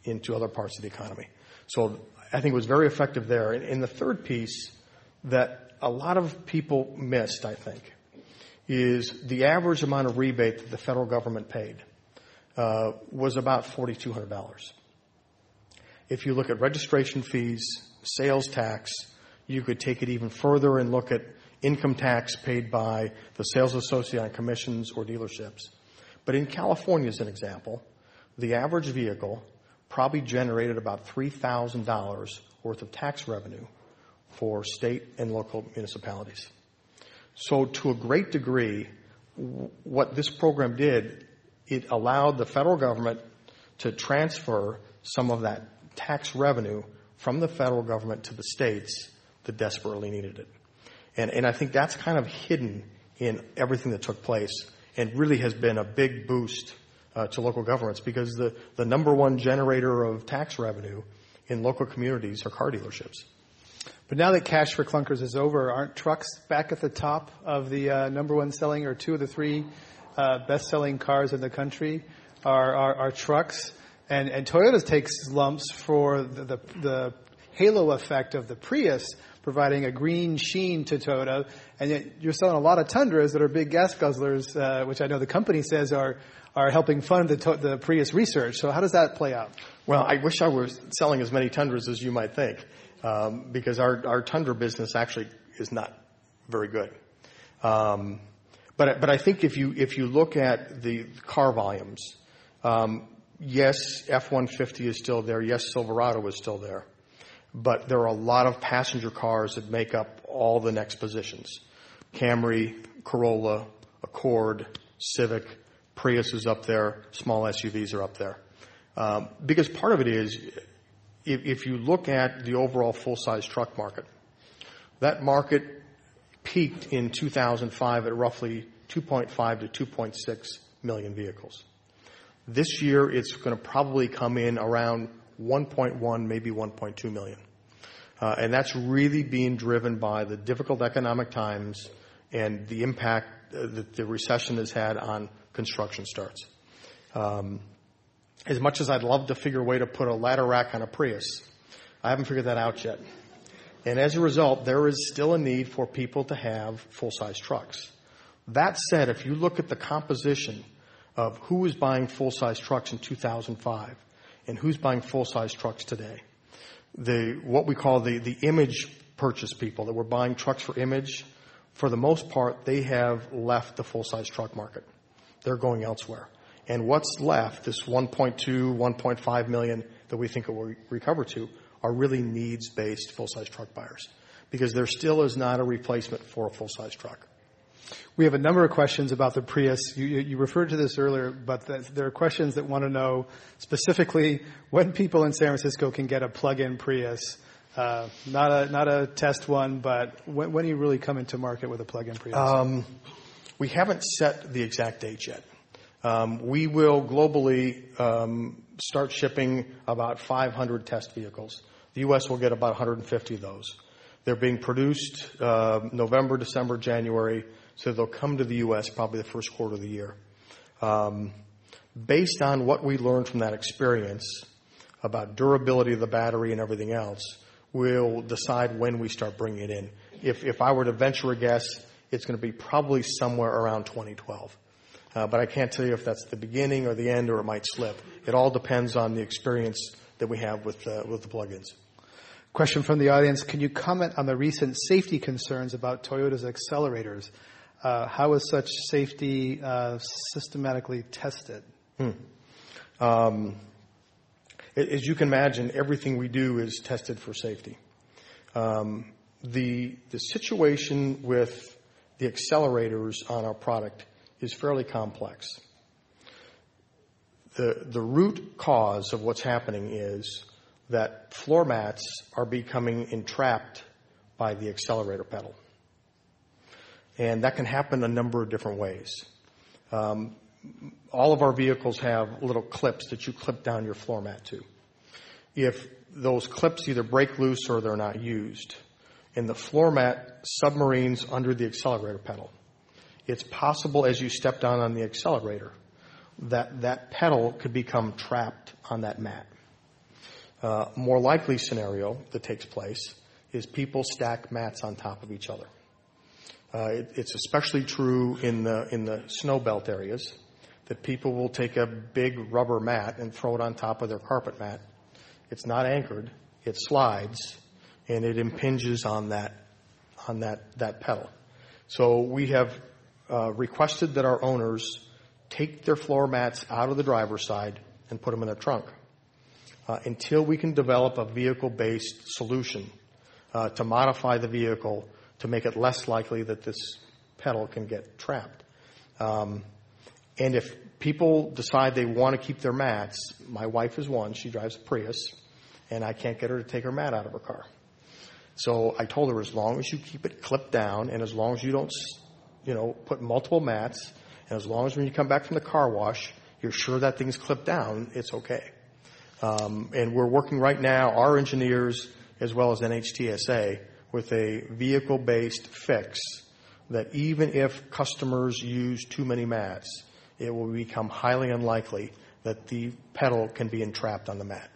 into other parts of the economy. So I think it was very effective there. And the third piece that a lot of people missed, I think, is the average amount of rebate that the federal government paid uh, was about $4,200. If you look at registration fees, sales tax, you could take it even further and look at income tax paid by the sales associate on commissions or dealerships. But in California, as an example, the average vehicle probably generated about $3,000 worth of tax revenue for state and local municipalities. So to a great degree, what this program did, it allowed the federal government to transfer some of that tax revenue from the federal government to the states that desperately needed it. And, and I think that's kind of hidden in everything that took place and really has been a big boost uh, to local governments because the, the number one generator of tax revenue in local communities are car dealerships. But now that Cash for Clunkers is over, aren't trucks back at the top of the uh, number one selling or two of the three uh, best selling cars in the country are, are, are trucks? And, and Toyota takes lumps for the, the, the halo effect of the Prius providing a green sheen to Toyota, and yet you're selling a lot of Tundras that are big gas guzzlers, uh, which I know the company says are are helping fund the, the Prius research. So how does that play out? Well, I wish I was selling as many Tundras as you might think, um, because our our Tundra business actually is not very good. Um, but but I think if you if you look at the car volumes, um, yes, F-150 is still there. Yes, Silverado is still there. But there are a lot of passenger cars that make up all the next positions. Camry, Corolla, Accord, Civic, Prius is up there, small SUVs are up there. Um, because part of it is, if, if you look at the overall full-size truck market, that market peaked in 2005 at roughly 2.5 to 2.6 million vehicles. This year, it's going to probably come in around 1.1, maybe 1.2 million. Uh, and that's really being driven by the difficult economic times and the impact uh, that the recession has had on construction starts. Um, as much as I'd love to figure a way to put a ladder rack on a Prius, I haven't figured that out yet. And as a result, there is still a need for people to have full-size trucks. That said, if you look at the composition of who was buying full-size trucks in 2005 and who's buying full-size trucks today. The, what we call the, the image purchase people that were buying trucks for image, for the most part, they have left the full-size truck market. They're going elsewhere. And what's left, this 1.2, 1.5 million that we think it will recover to, are really needs-based full-size truck buyers. Because there still is not a replacement for a full-size truck. We have a number of questions about the Prius. You, you referred to this earlier, but the, there are questions that want to know specifically when people in San Francisco can get a plug-in Prius. Uh, not a not a test one, but when, when you really coming to market with a plug-in Prius? Um, we haven't set the exact date yet. Um, we will globally um, start shipping about 500 test vehicles. The U.S. will get about 150 of those. They're being produced uh, November, December, January so they'll come to the U.S. probably the first quarter of the year. Um, based on what we learned from that experience about durability of the battery and everything else, we'll decide when we start bringing it in. If, if I were to venture a guess, it's going to be probably somewhere around 2012. Uh, but I can't tell you if that's the beginning or the end or it might slip. It all depends on the experience that we have with, uh, with the plugins. Question from the audience. Can you comment on the recent safety concerns about Toyota's accelerators? Uh, how is such safety uh, systematically tested? Hmm. Um, as you can imagine, everything we do is tested for safety. Um, the the situation with the accelerators on our product is fairly complex. The, the root cause of what's happening is that floor mats are becoming entrapped by the accelerator pedal. And that can happen a number of different ways. Um, all of our vehicles have little clips that you clip down your floor mat to. If those clips either break loose or they're not used, and the floor mat submarines under the accelerator pedal, it's possible as you step down on the accelerator that that pedal could become trapped on that mat. Uh, more likely scenario that takes place is people stack mats on top of each other. Uh, it, it's especially true in the in the snow belt areas that people will take a big rubber mat and throw it on top of their carpet mat. It's not anchored; it slides, and it impinges on that on that that pedal. So we have uh, requested that our owners take their floor mats out of the driver's side and put them in their trunk uh, until we can develop a vehicle-based solution to modify the vehicle to make it less likely that this pedal can get trapped. Um, and if people decide they want to keep their mats, my wife is one. She drives a Prius, and I can't get her to take her mat out of her car. So I told her, as long as you keep it clipped down, and as long as you don't, you know, put multiple mats, and as long as when you come back from the car wash, you're sure that thing's clipped down, it's okay. Um, and we're working right now, our engineers as well as NHTSA, with a vehicle-based fix that even if customers use too many mats, it will become highly unlikely that the pedal can be entrapped on the mat.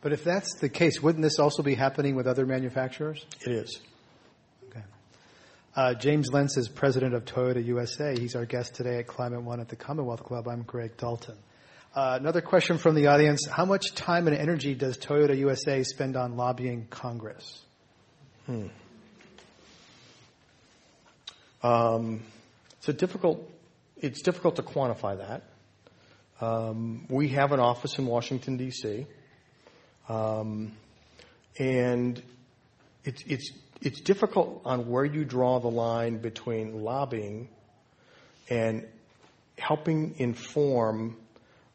But if that's the case, wouldn't this also be happening with other manufacturers? It is. Okay. Uh, James Lentz is president of Toyota USA. He's our guest today at Climate One at the Commonwealth Club. I'm Greg Dalton. Uh, another question from the audience. How much time and energy does Toyota USA spend on lobbying Congress? Hmm. Um, it's a difficult. It's difficult to quantify that. Um, we have an office in Washington D.C. Um, and it's it's it's difficult on where you draw the line between lobbying and helping inform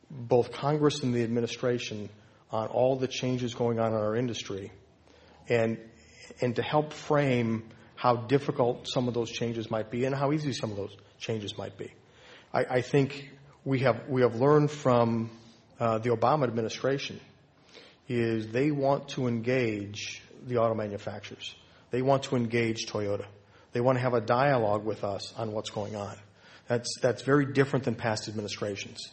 both Congress and the administration on all the changes going on in our industry and and to help frame how difficult some of those changes might be and how easy some of those changes might be. I, I think we have we have learned from uh, the Obama administration is they want to engage the auto manufacturers. They want to engage Toyota. They want to have a dialogue with us on what's going on. That's that's very different than past administrations.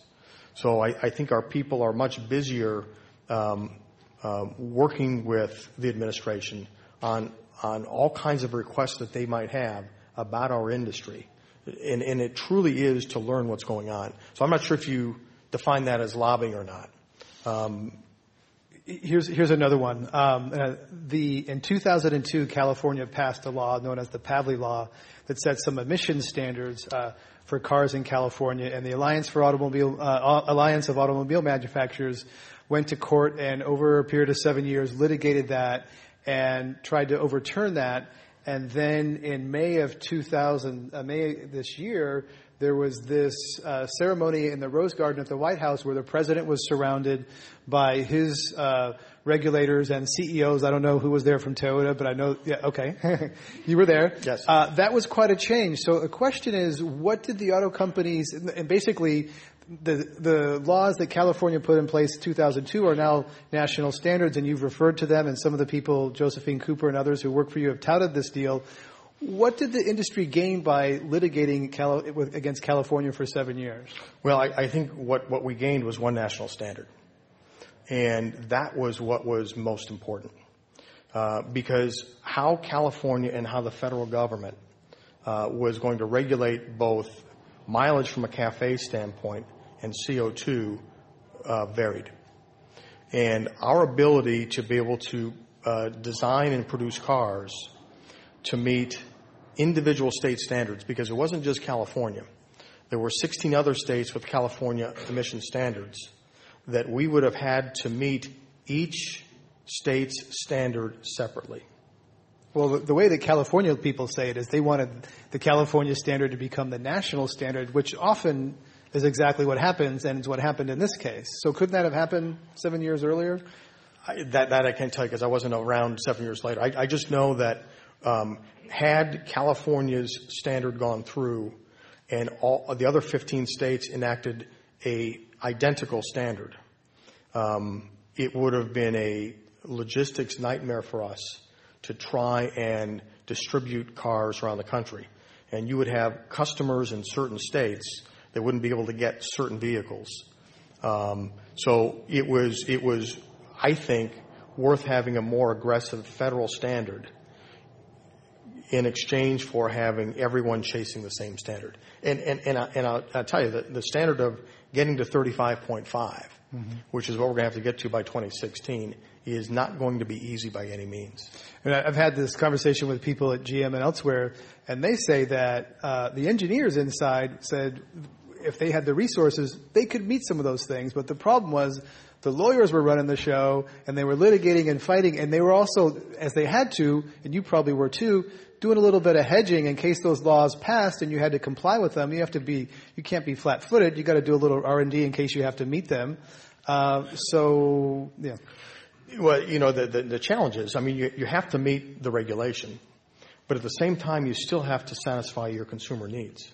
So I, I think our people are much busier um, uh, working with the administration on on all kinds of requests that they might have about our industry. And, and it truly is to learn what's going on. So I'm not sure if you define that as lobbying or not. Um, Here's here's another one. Um, uh, the in 2002, California passed a law known as the Pavley Law that set some emission standards uh, for cars in California, and the Alliance for Automobile uh, Alliance of Automobile Manufacturers went to court and over a period of seven years litigated that and tried to overturn that. And then in May of 2000, uh, May this year, there was this uh, ceremony in the Rose Garden at the White House where the president was surrounded by his uh, regulators and CEOs. I don't know who was there from Toyota, but I know, yeah, okay. you were there. Yes. Uh, that was quite a change. So the question is, what did the auto companies, and basically the, the laws that California put in place in 2002 are now national standards, and you've referred to them, and some of the people, Josephine Cooper and others who work for you, have touted this deal. What did the industry gain by litigating Cali- against California for seven years? Well, I, I think what, what we gained was one national standard. And that was what was most important. Uh, because how California and how the federal government uh, was going to regulate both mileage from a CAFE standpoint and CO2 uh, varied. And our ability to be able to uh, design and produce cars to meet individual state standards, because it wasn't just California. There were 16 other states with California emission standards that we would have had to meet each state's standard separately. Well, the, the way that California people say it is they wanted the California standard to become the national standard, which often is exactly what happens, and it's what happened in this case. So couldn't that have happened seven years earlier? I, that, that I can't tell you because I wasn't around seven years later. I, I just know that um, had California's standard gone through and all the other 15 states enacted a identical standard, um, it would have been a logistics nightmare for us to try and distribute cars around the country. And you would have customers in certain states that wouldn't be able to get certain vehicles. Um, so it was, it was, I think, worth having a more aggressive federal standard in exchange for having everyone chasing the same standard. And, and, and, I, and I'll, I'll tell you, the standard of getting to 35.5, mm-hmm. which is what we're going to have to get to by 2016, is not going to be easy by any means. And I've had this conversation with people at GM and elsewhere, and they say that uh, the engineers inside said if they had the resources, they could meet some of those things. But the problem was the lawyers were running the show, and they were litigating and fighting, and they were also, as they had to, and you probably were too, doing a little bit of hedging in case those laws passed and you had to comply with them. You have to be, you can't be flat-footed. You got to do a little R and D in case you have to meet them. Uh, so, yeah. Well, you know, the, the, the challenge is, I mean, you, you have to meet the regulation, but at the same time, you still have to satisfy your consumer needs.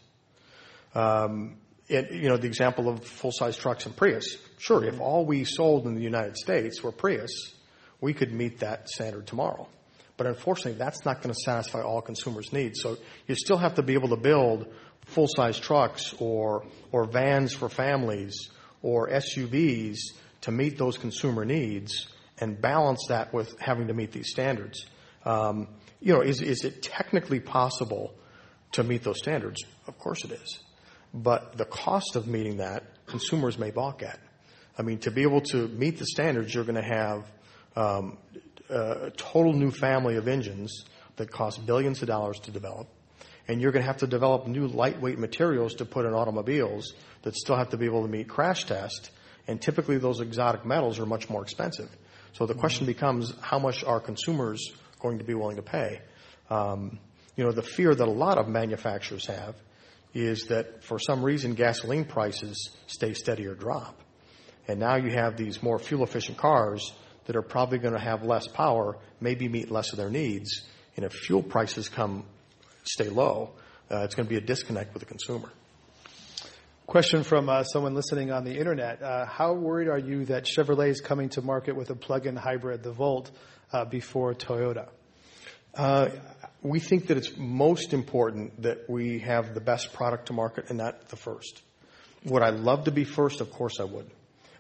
Um, it, you know, the example of full-size trucks and Prius. Sure, if all we sold in the United States were Prius, we could meet that standard tomorrow. But unfortunately, that's not going to satisfy all consumers' needs. So you still have to be able to build full-size trucks or, or vans for families or SUVs to meet those consumer needs and balance that with having to meet these standards. Um, you know, is, is it technically possible to meet those standards? Of course it is. But the cost of meeting that, consumers may balk at. I mean, to be able to meet the standards, you're going to have um, a total new family of engines that cost billions of dollars to develop. And you're going to have to develop new lightweight materials to put in automobiles that still have to be able to meet crash tests. And typically those exotic metals are much more expensive. So the question becomes, how much are consumers going to be willing to pay? Um, you know, the fear that a lot of manufacturers have is that for some reason gasoline prices stay steady or drop. And now you have these more fuel efficient cars that are probably going to have less power, maybe meet less of their needs. And if fuel prices come, stay low, uh, it's going to be a disconnect with the consumer. Question from uh, someone listening on the internet. Uh, how worried are you that Chevrolet is coming to market with a plug-in hybrid, the Volt, uh, before Toyota? We think that it's most important that we have the best product to market and not the first. Would I love to be first? Of course I would.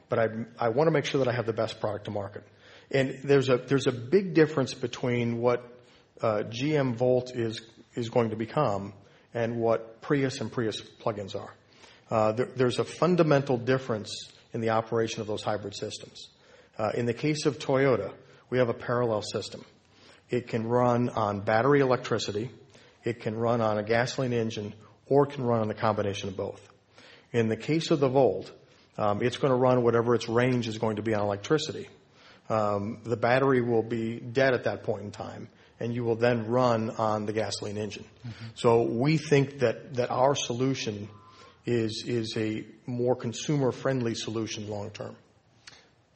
But I, I want to make sure that I have the best product to market. And there's a, there's a big difference between what uh, GM Volt is, is going to become and what Prius and Prius plugins are. Uh, there, there's a fundamental difference in the operation of those hybrid systems. Uh, in the case of Toyota, we have a parallel system. It can run on battery electricity, it can run on a gasoline engine, or it can run on a combination of both. In the case of the Volt, um, it's going to run whatever its range is going to be on electricity. Um, the battery will be dead at that point in time, and you will then run on the gasoline engine. Mm-hmm. So we think that, that our solution is, is a more consumer friendly solution long term.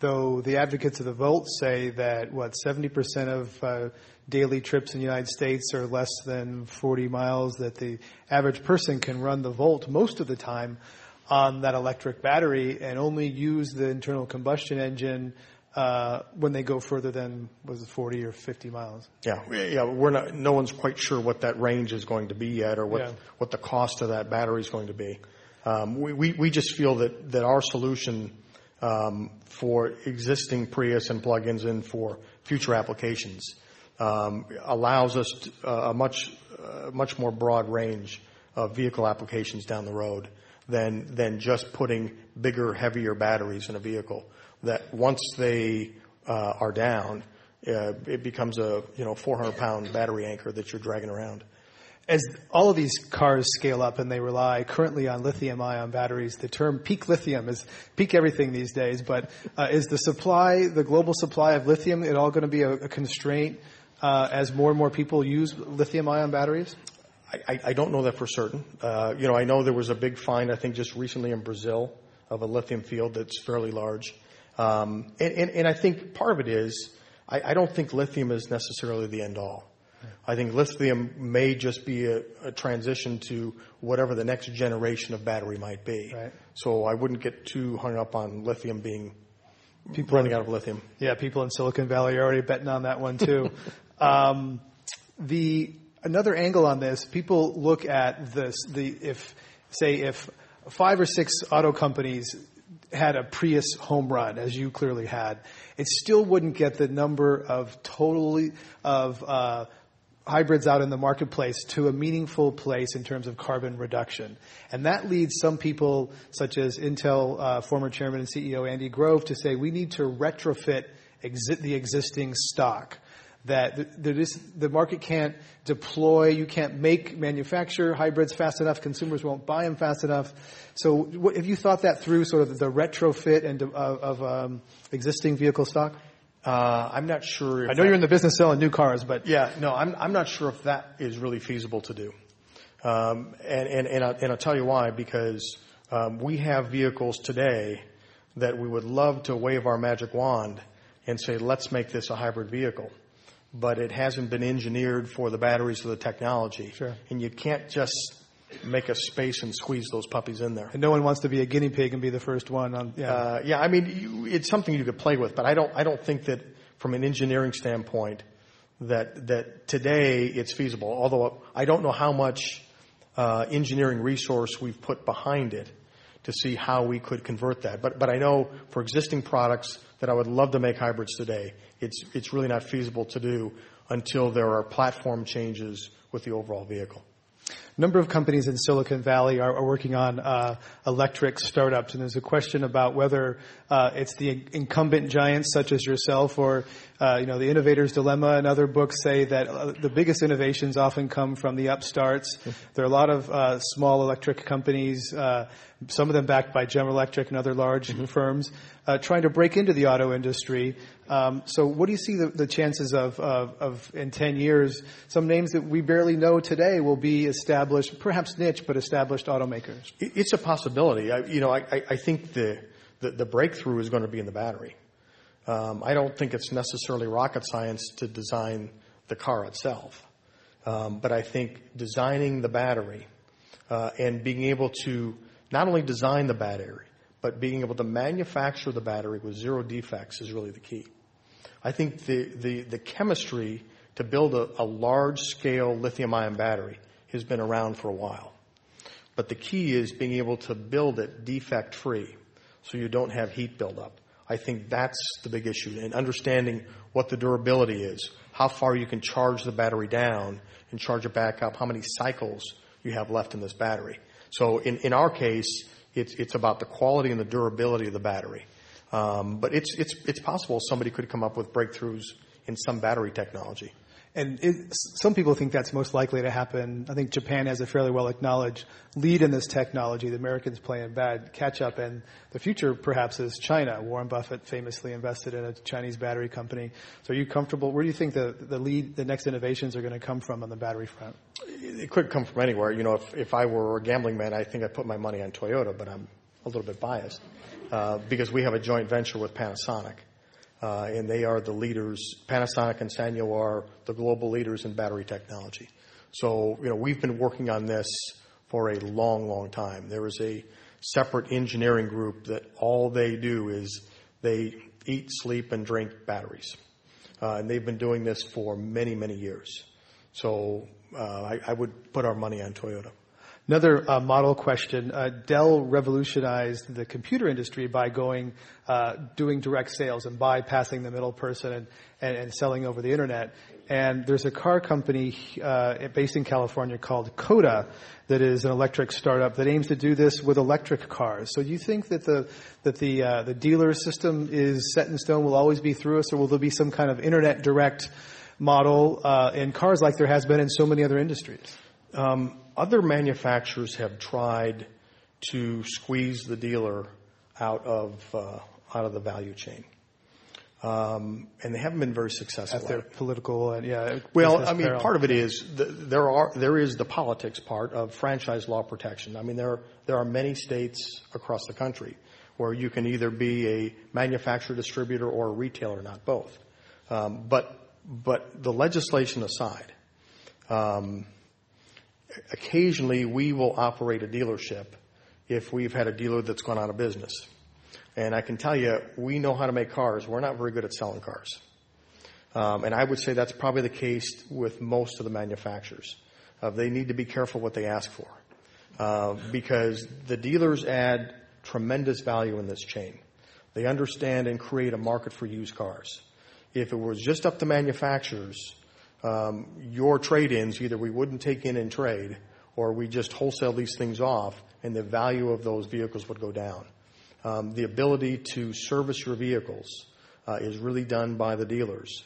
Though the advocates of the Volt say that, what, 70% of uh, daily trips in the United States are less than 40 miles, that the average person can run the Volt most of the time on that electric battery and only use the internal combustion engine uh, when they go further than was it 40 or 50 miles. Yeah, yeah, we're not. No one's quite sure what that range is going to be yet, or what yeah. what the cost of that battery is going to be. Um, we, we we just feel that that our solution for existing Prius and plugins and for future applications um, allows us uh, a much uh, much more broad range of vehicle applications down the road than just putting bigger, heavier batteries in a vehicle that once they uh, are down, it becomes a you know 400 pound battery anchor that you're dragging around. As all of these cars scale up and they rely currently on lithium ion batteries, the term peak lithium is peak everything these days. But uh, is the supply, the global supply of lithium, it all going to be a, a constraint uh, as more and more people use lithium-ion batteries? I, I don't know that for certain. Uh, you know, I know there was a big find, I think, just recently in Brazil of a lithium field that's fairly large. Um, and, and, and, I think part of it is I, I, don't think lithium is necessarily the end all. I think lithium may just be a, a, transition to whatever the next generation of battery might be. Right. So I wouldn't get too hung up on lithium being people running out of lithium. Yeah, people in Silicon Valley are already betting on that one too. um, the another angle on this, people look at this, the, if, say, if five or six auto companies had a Prius home run, as you clearly had, it still wouldn't get the number of totally, of, uh, hybrids out in the marketplace to a meaningful place in terms of carbon reduction. And that leads some people, such as Intel uh, former chairman and CEO Andy Grove, to say we need to retrofit exi- the existing stock that the market can't deploy, you can't make, manufacture hybrids fast enough, consumers won't buy them fast enough. So have you thought that through, sort of the retrofit and of um, existing vehicle stock? Uh, I'm not sure. I know you're in the business selling new cars, but yeah, no, I'm I'm not sure if that is really feasible to do. Um, and and and, I, and I'll tell you why because um, we have vehicles today that we would love to wave our magic wand and say, let's make this a hybrid vehicle but it hasn't been engineered for the batteries or the technology. Sure. And you can't just make a space and squeeze those puppies in there. And no one wants to be a guinea pig and be the first one on. Yeah, uh, yeah. I mean, you, it's something you could play with, but I don't. I don't think that from an engineering standpoint that that today it's feasible. Although I don't know how much uh, engineering resource we've put behind it to see how we could convert that. But but I know for existing products that I would love to make hybrids today. It's, it's really not feasible to do until there are platform changes with the overall vehicle. Number of companies in Silicon Valley are, are working on uh, electric startups, and there's a question about whether uh, it's the incumbent giants such as yourself, or uh, you know, the innovator's dilemma. And other books say that uh, the biggest innovations often come from the upstarts. There are a lot of uh, small electric companies, uh, some of them backed by General Electric and other large mm-hmm. firms, trying to break into the auto industry. Um, so, what do you see the, chances of, in 10 years, some names that we barely know today will be established, perhaps niche, but established automakers? It's a possibility. You know, I, think the, breakthrough is going to be in the battery. Um, I don't think it's necessarily rocket science to design the car itself. Um, but I think designing the battery uh, and being able to not only design the battery, but being able to manufacture the battery with zero defects is really the key. I think the, the, the chemistry to build a, a large scale lithium ion battery has been around for a while. But the key is being able to build it defect free so you don't have heat buildup. I think that's the big issue and understanding what the durability is, how far you can charge the battery down and charge it back up, how many cycles you have left in this battery. So in, in our case, it's, it's about the quality and the durability of the battery. Um, but it's, it's, it's possible somebody could come up with breakthroughs in some battery technology. And it, some people think that's most likely to happen. I think Japan has a fairly well acknowledged lead in this technology. The Americans play playing bad catch up, and the future perhaps is China. Warren Buffett famously invested in a Chinese battery company. So, are you comfortable? Where do you think the the lead, the next innovations are going to come from on the battery front? It could come from anywhere. You know, if if I were a gambling man, I think I'd put my money on Toyota, but I'm a little bit biased uh, because we have a joint venture with Panasonic. Uh, and they are the leaders. Panasonic and Sanyo are the global leaders in battery technology. So, you know, we've been working on this for a long, long time. There is a separate engineering group that all they do is they eat, sleep, and drink batteries. Uh, and they've been doing this for many, many years. So uh, I, I would put our money on Toyota. Another uh, model question. Uh, Dell revolutionized the computer industry by going, uh, doing direct sales and bypassing the middle person and, and, and, selling over the internet. And there's a car company uh, based in California called Coda that is an electric startup that aims to do this with electric cars. So do you think that the that the uh, the dealer system is set in stone, will always be through us, or will there be some kind of internet direct model uh, in cars like there has been in so many other industries? Um, other manufacturers have tried to squeeze the dealer out of uh, out of the value chain. um, and they haven't been very successful. At their it. political and yeah. Well, I mean, peril. part of it is the, there are there is the politics part of franchise law protection. I mean, there there are many states across the country where you can either be a manufacturer, distributor, or a retailer, not both. Um, but but the legislation aside, um, occasionally we will operate a dealership if we've had a dealer that's gone out of business. And I can tell you, we know how to make cars. We're not very good at selling cars. Um, and I would say that's probably the case with most of the manufacturers. Uh, they need to be careful what they ask for. Uh, because the dealers add tremendous value in this chain. They understand and create a market for used cars. If it was just up to manufacturers, um, your trade-ins, either we wouldn't take in and trade, or we just wholesale these things off, and the value of those vehicles would go down. Um, the ability to service your vehicles uh, is really done by the dealers.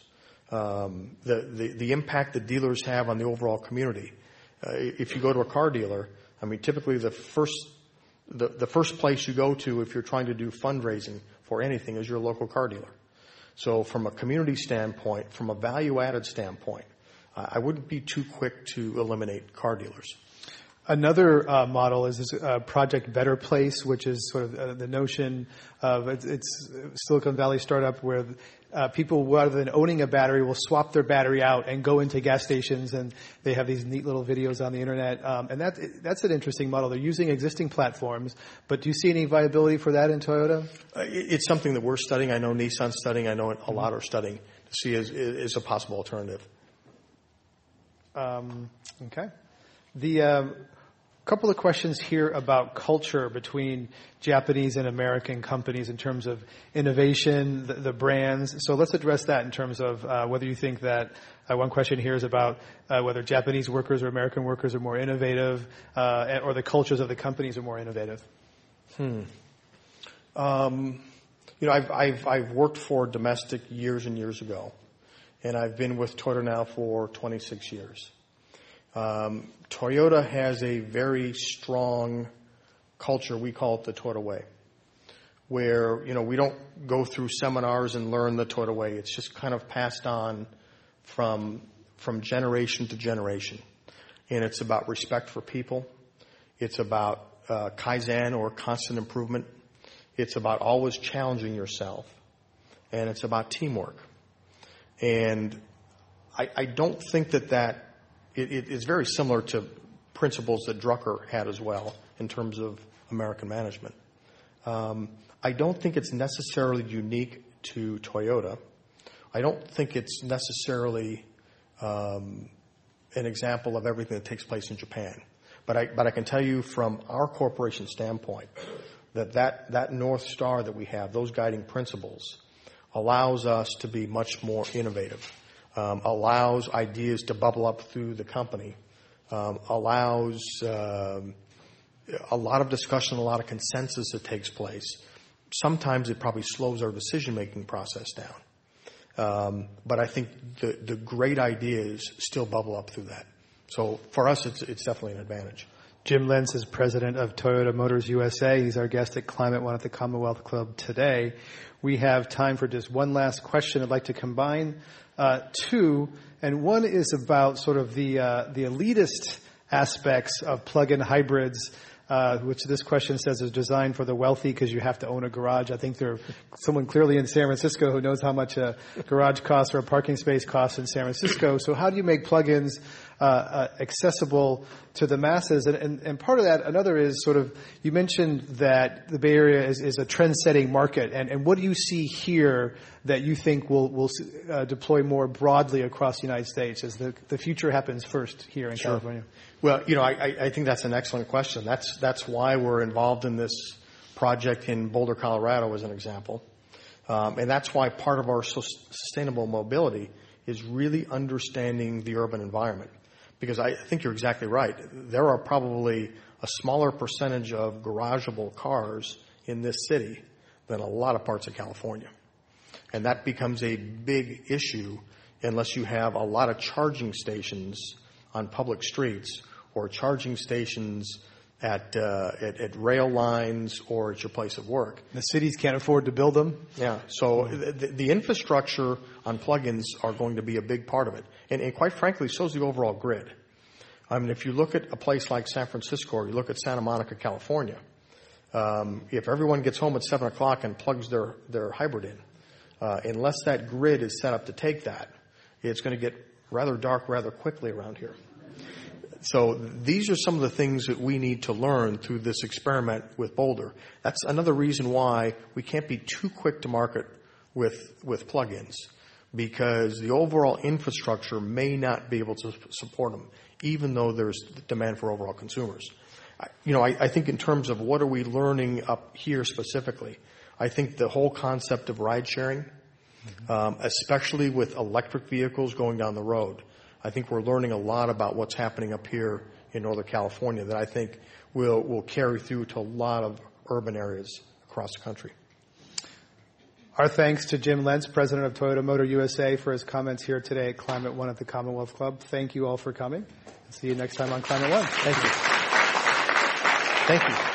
Um, the, the, the impact that dealers have on the overall community. Uh, if you go to a car dealer, I mean, typically the first the, the first place you go to if you're trying to do fundraising for anything is your local car dealer. So from a community standpoint, from a value added standpoint, I wouldn't be too quick to eliminate car dealers. Another uh, model is this uh, Project Better Place, which is sort of uh, the notion of it's, it's Silicon Valley startup where uh, people, rather than owning a battery, will swap their battery out and go into gas stations, and they have these neat little videos on the internet. Um, and that that's an interesting model. They're using existing platforms, but do you see any viability for that in Toyota? Uh, it's something that we're studying. I know Nissan's studying. I know a lot are studying to see as, as a possible alternative. Um, okay. The um, couple of questions here about culture between Japanese and American companies in terms of innovation, the, the brands. So let's address that in terms of uh, whether you think that. Uh, one question here is about uh, whether Japanese workers or American workers are more innovative, uh, or the cultures of the companies are more innovative. Hmm. Um, you know, I've, I've, I've worked for domestic years and years ago, and I've been with Toyota now for 26 years. Um, Toyota has a very strong culture. We call it the Toyota way, where you know we don't go through seminars and learn the Toyota way. It's just kind of passed on from generation to generation, and it's about respect for people. It's about uh, kaizen or constant improvement. It's about always challenging yourself, and it's about teamwork. And I don't think that that it, is very similar to principles that Drucker had as well in terms of American management. Um, I don't think it's necessarily unique to Toyota. I don't think it's necessarily um, an example of everything that takes place in Japan. But I, can tell you from our corporation standpoint that that North Star that we have, those guiding principles, allows us to be much more innovative, um, allows ideas to bubble up through the company, um, allows um, a lot of discussion, a lot of consensus that takes place. Sometimes it probably slows our decision making process down. Um, but I think the, the great ideas still bubble up through that. So for us, it's, it's definitely an advantage. Jim Lentz is president of Toyota Motors USA. He's our guest at Climate One at the Commonwealth Club today. We have time for just one last question. I'd like to combine uh, two, and one is about sort of the uh, the elitist aspects of plug-in hybrids. Uh, which this question says is designed for the wealthy because you have to own a garage. I think there's someone clearly in San Francisco who knows how much a garage costs or a parking space costs in San Francisco. So how do you make plugins uh, uh, accessible to the masses? And, and, and part of that, another is sort of, you mentioned that the Bay Area is, is a trend-setting market. And, and what do you see here that you think will, will uh, deploy more broadly across the United States as the, the future happens first here in California? Well, you know, I, I- I think that's an excellent question. That's that's why we're involved in this project in Boulder, Colorado, as an example, um, and that's why part of our sustainable mobility is really understanding the urban environment. Because I think you're exactly right. There are probably a smaller percentage of garageable cars in this city than a lot of parts of California. And that becomes a big issue unless you have a lot of charging stations on public streets or charging stations at, uh, at, at rail lines or at your place of work. The cities can't afford to build them. Yeah. So the, the infrastructure on plugins are going to be a big part of it, and, and quite frankly, so is the overall grid. I mean, if you look at a place like San Francisco or you look at Santa Monica, California, um, if everyone gets home at seven o'clock and plugs their their hybrid in, uh, unless that grid is set up to take that, it's going to get rather dark rather quickly around here. So these are some of the things that we need to learn through this experiment with Boulder. That's another reason why we can't be too quick to market with, with plugins because the overall infrastructure may not be able to support them, even though there's demand for overall consumers. You know, I, I think in terms of what are we learning up here specifically, I think the whole concept of ride sharing, mm-hmm. um, especially with electric vehicles going down the road, I think we're learning a lot about what's happening up here in Northern California that I think will, will carry through to a lot of urban areas across the country. Our thanks to Jim Lentz, President of Toyota Motor USA, for his comments here today at Climate One at the Commonwealth Club. Thank you all for coming. See you next time on Climate One. Thank you. Thank you.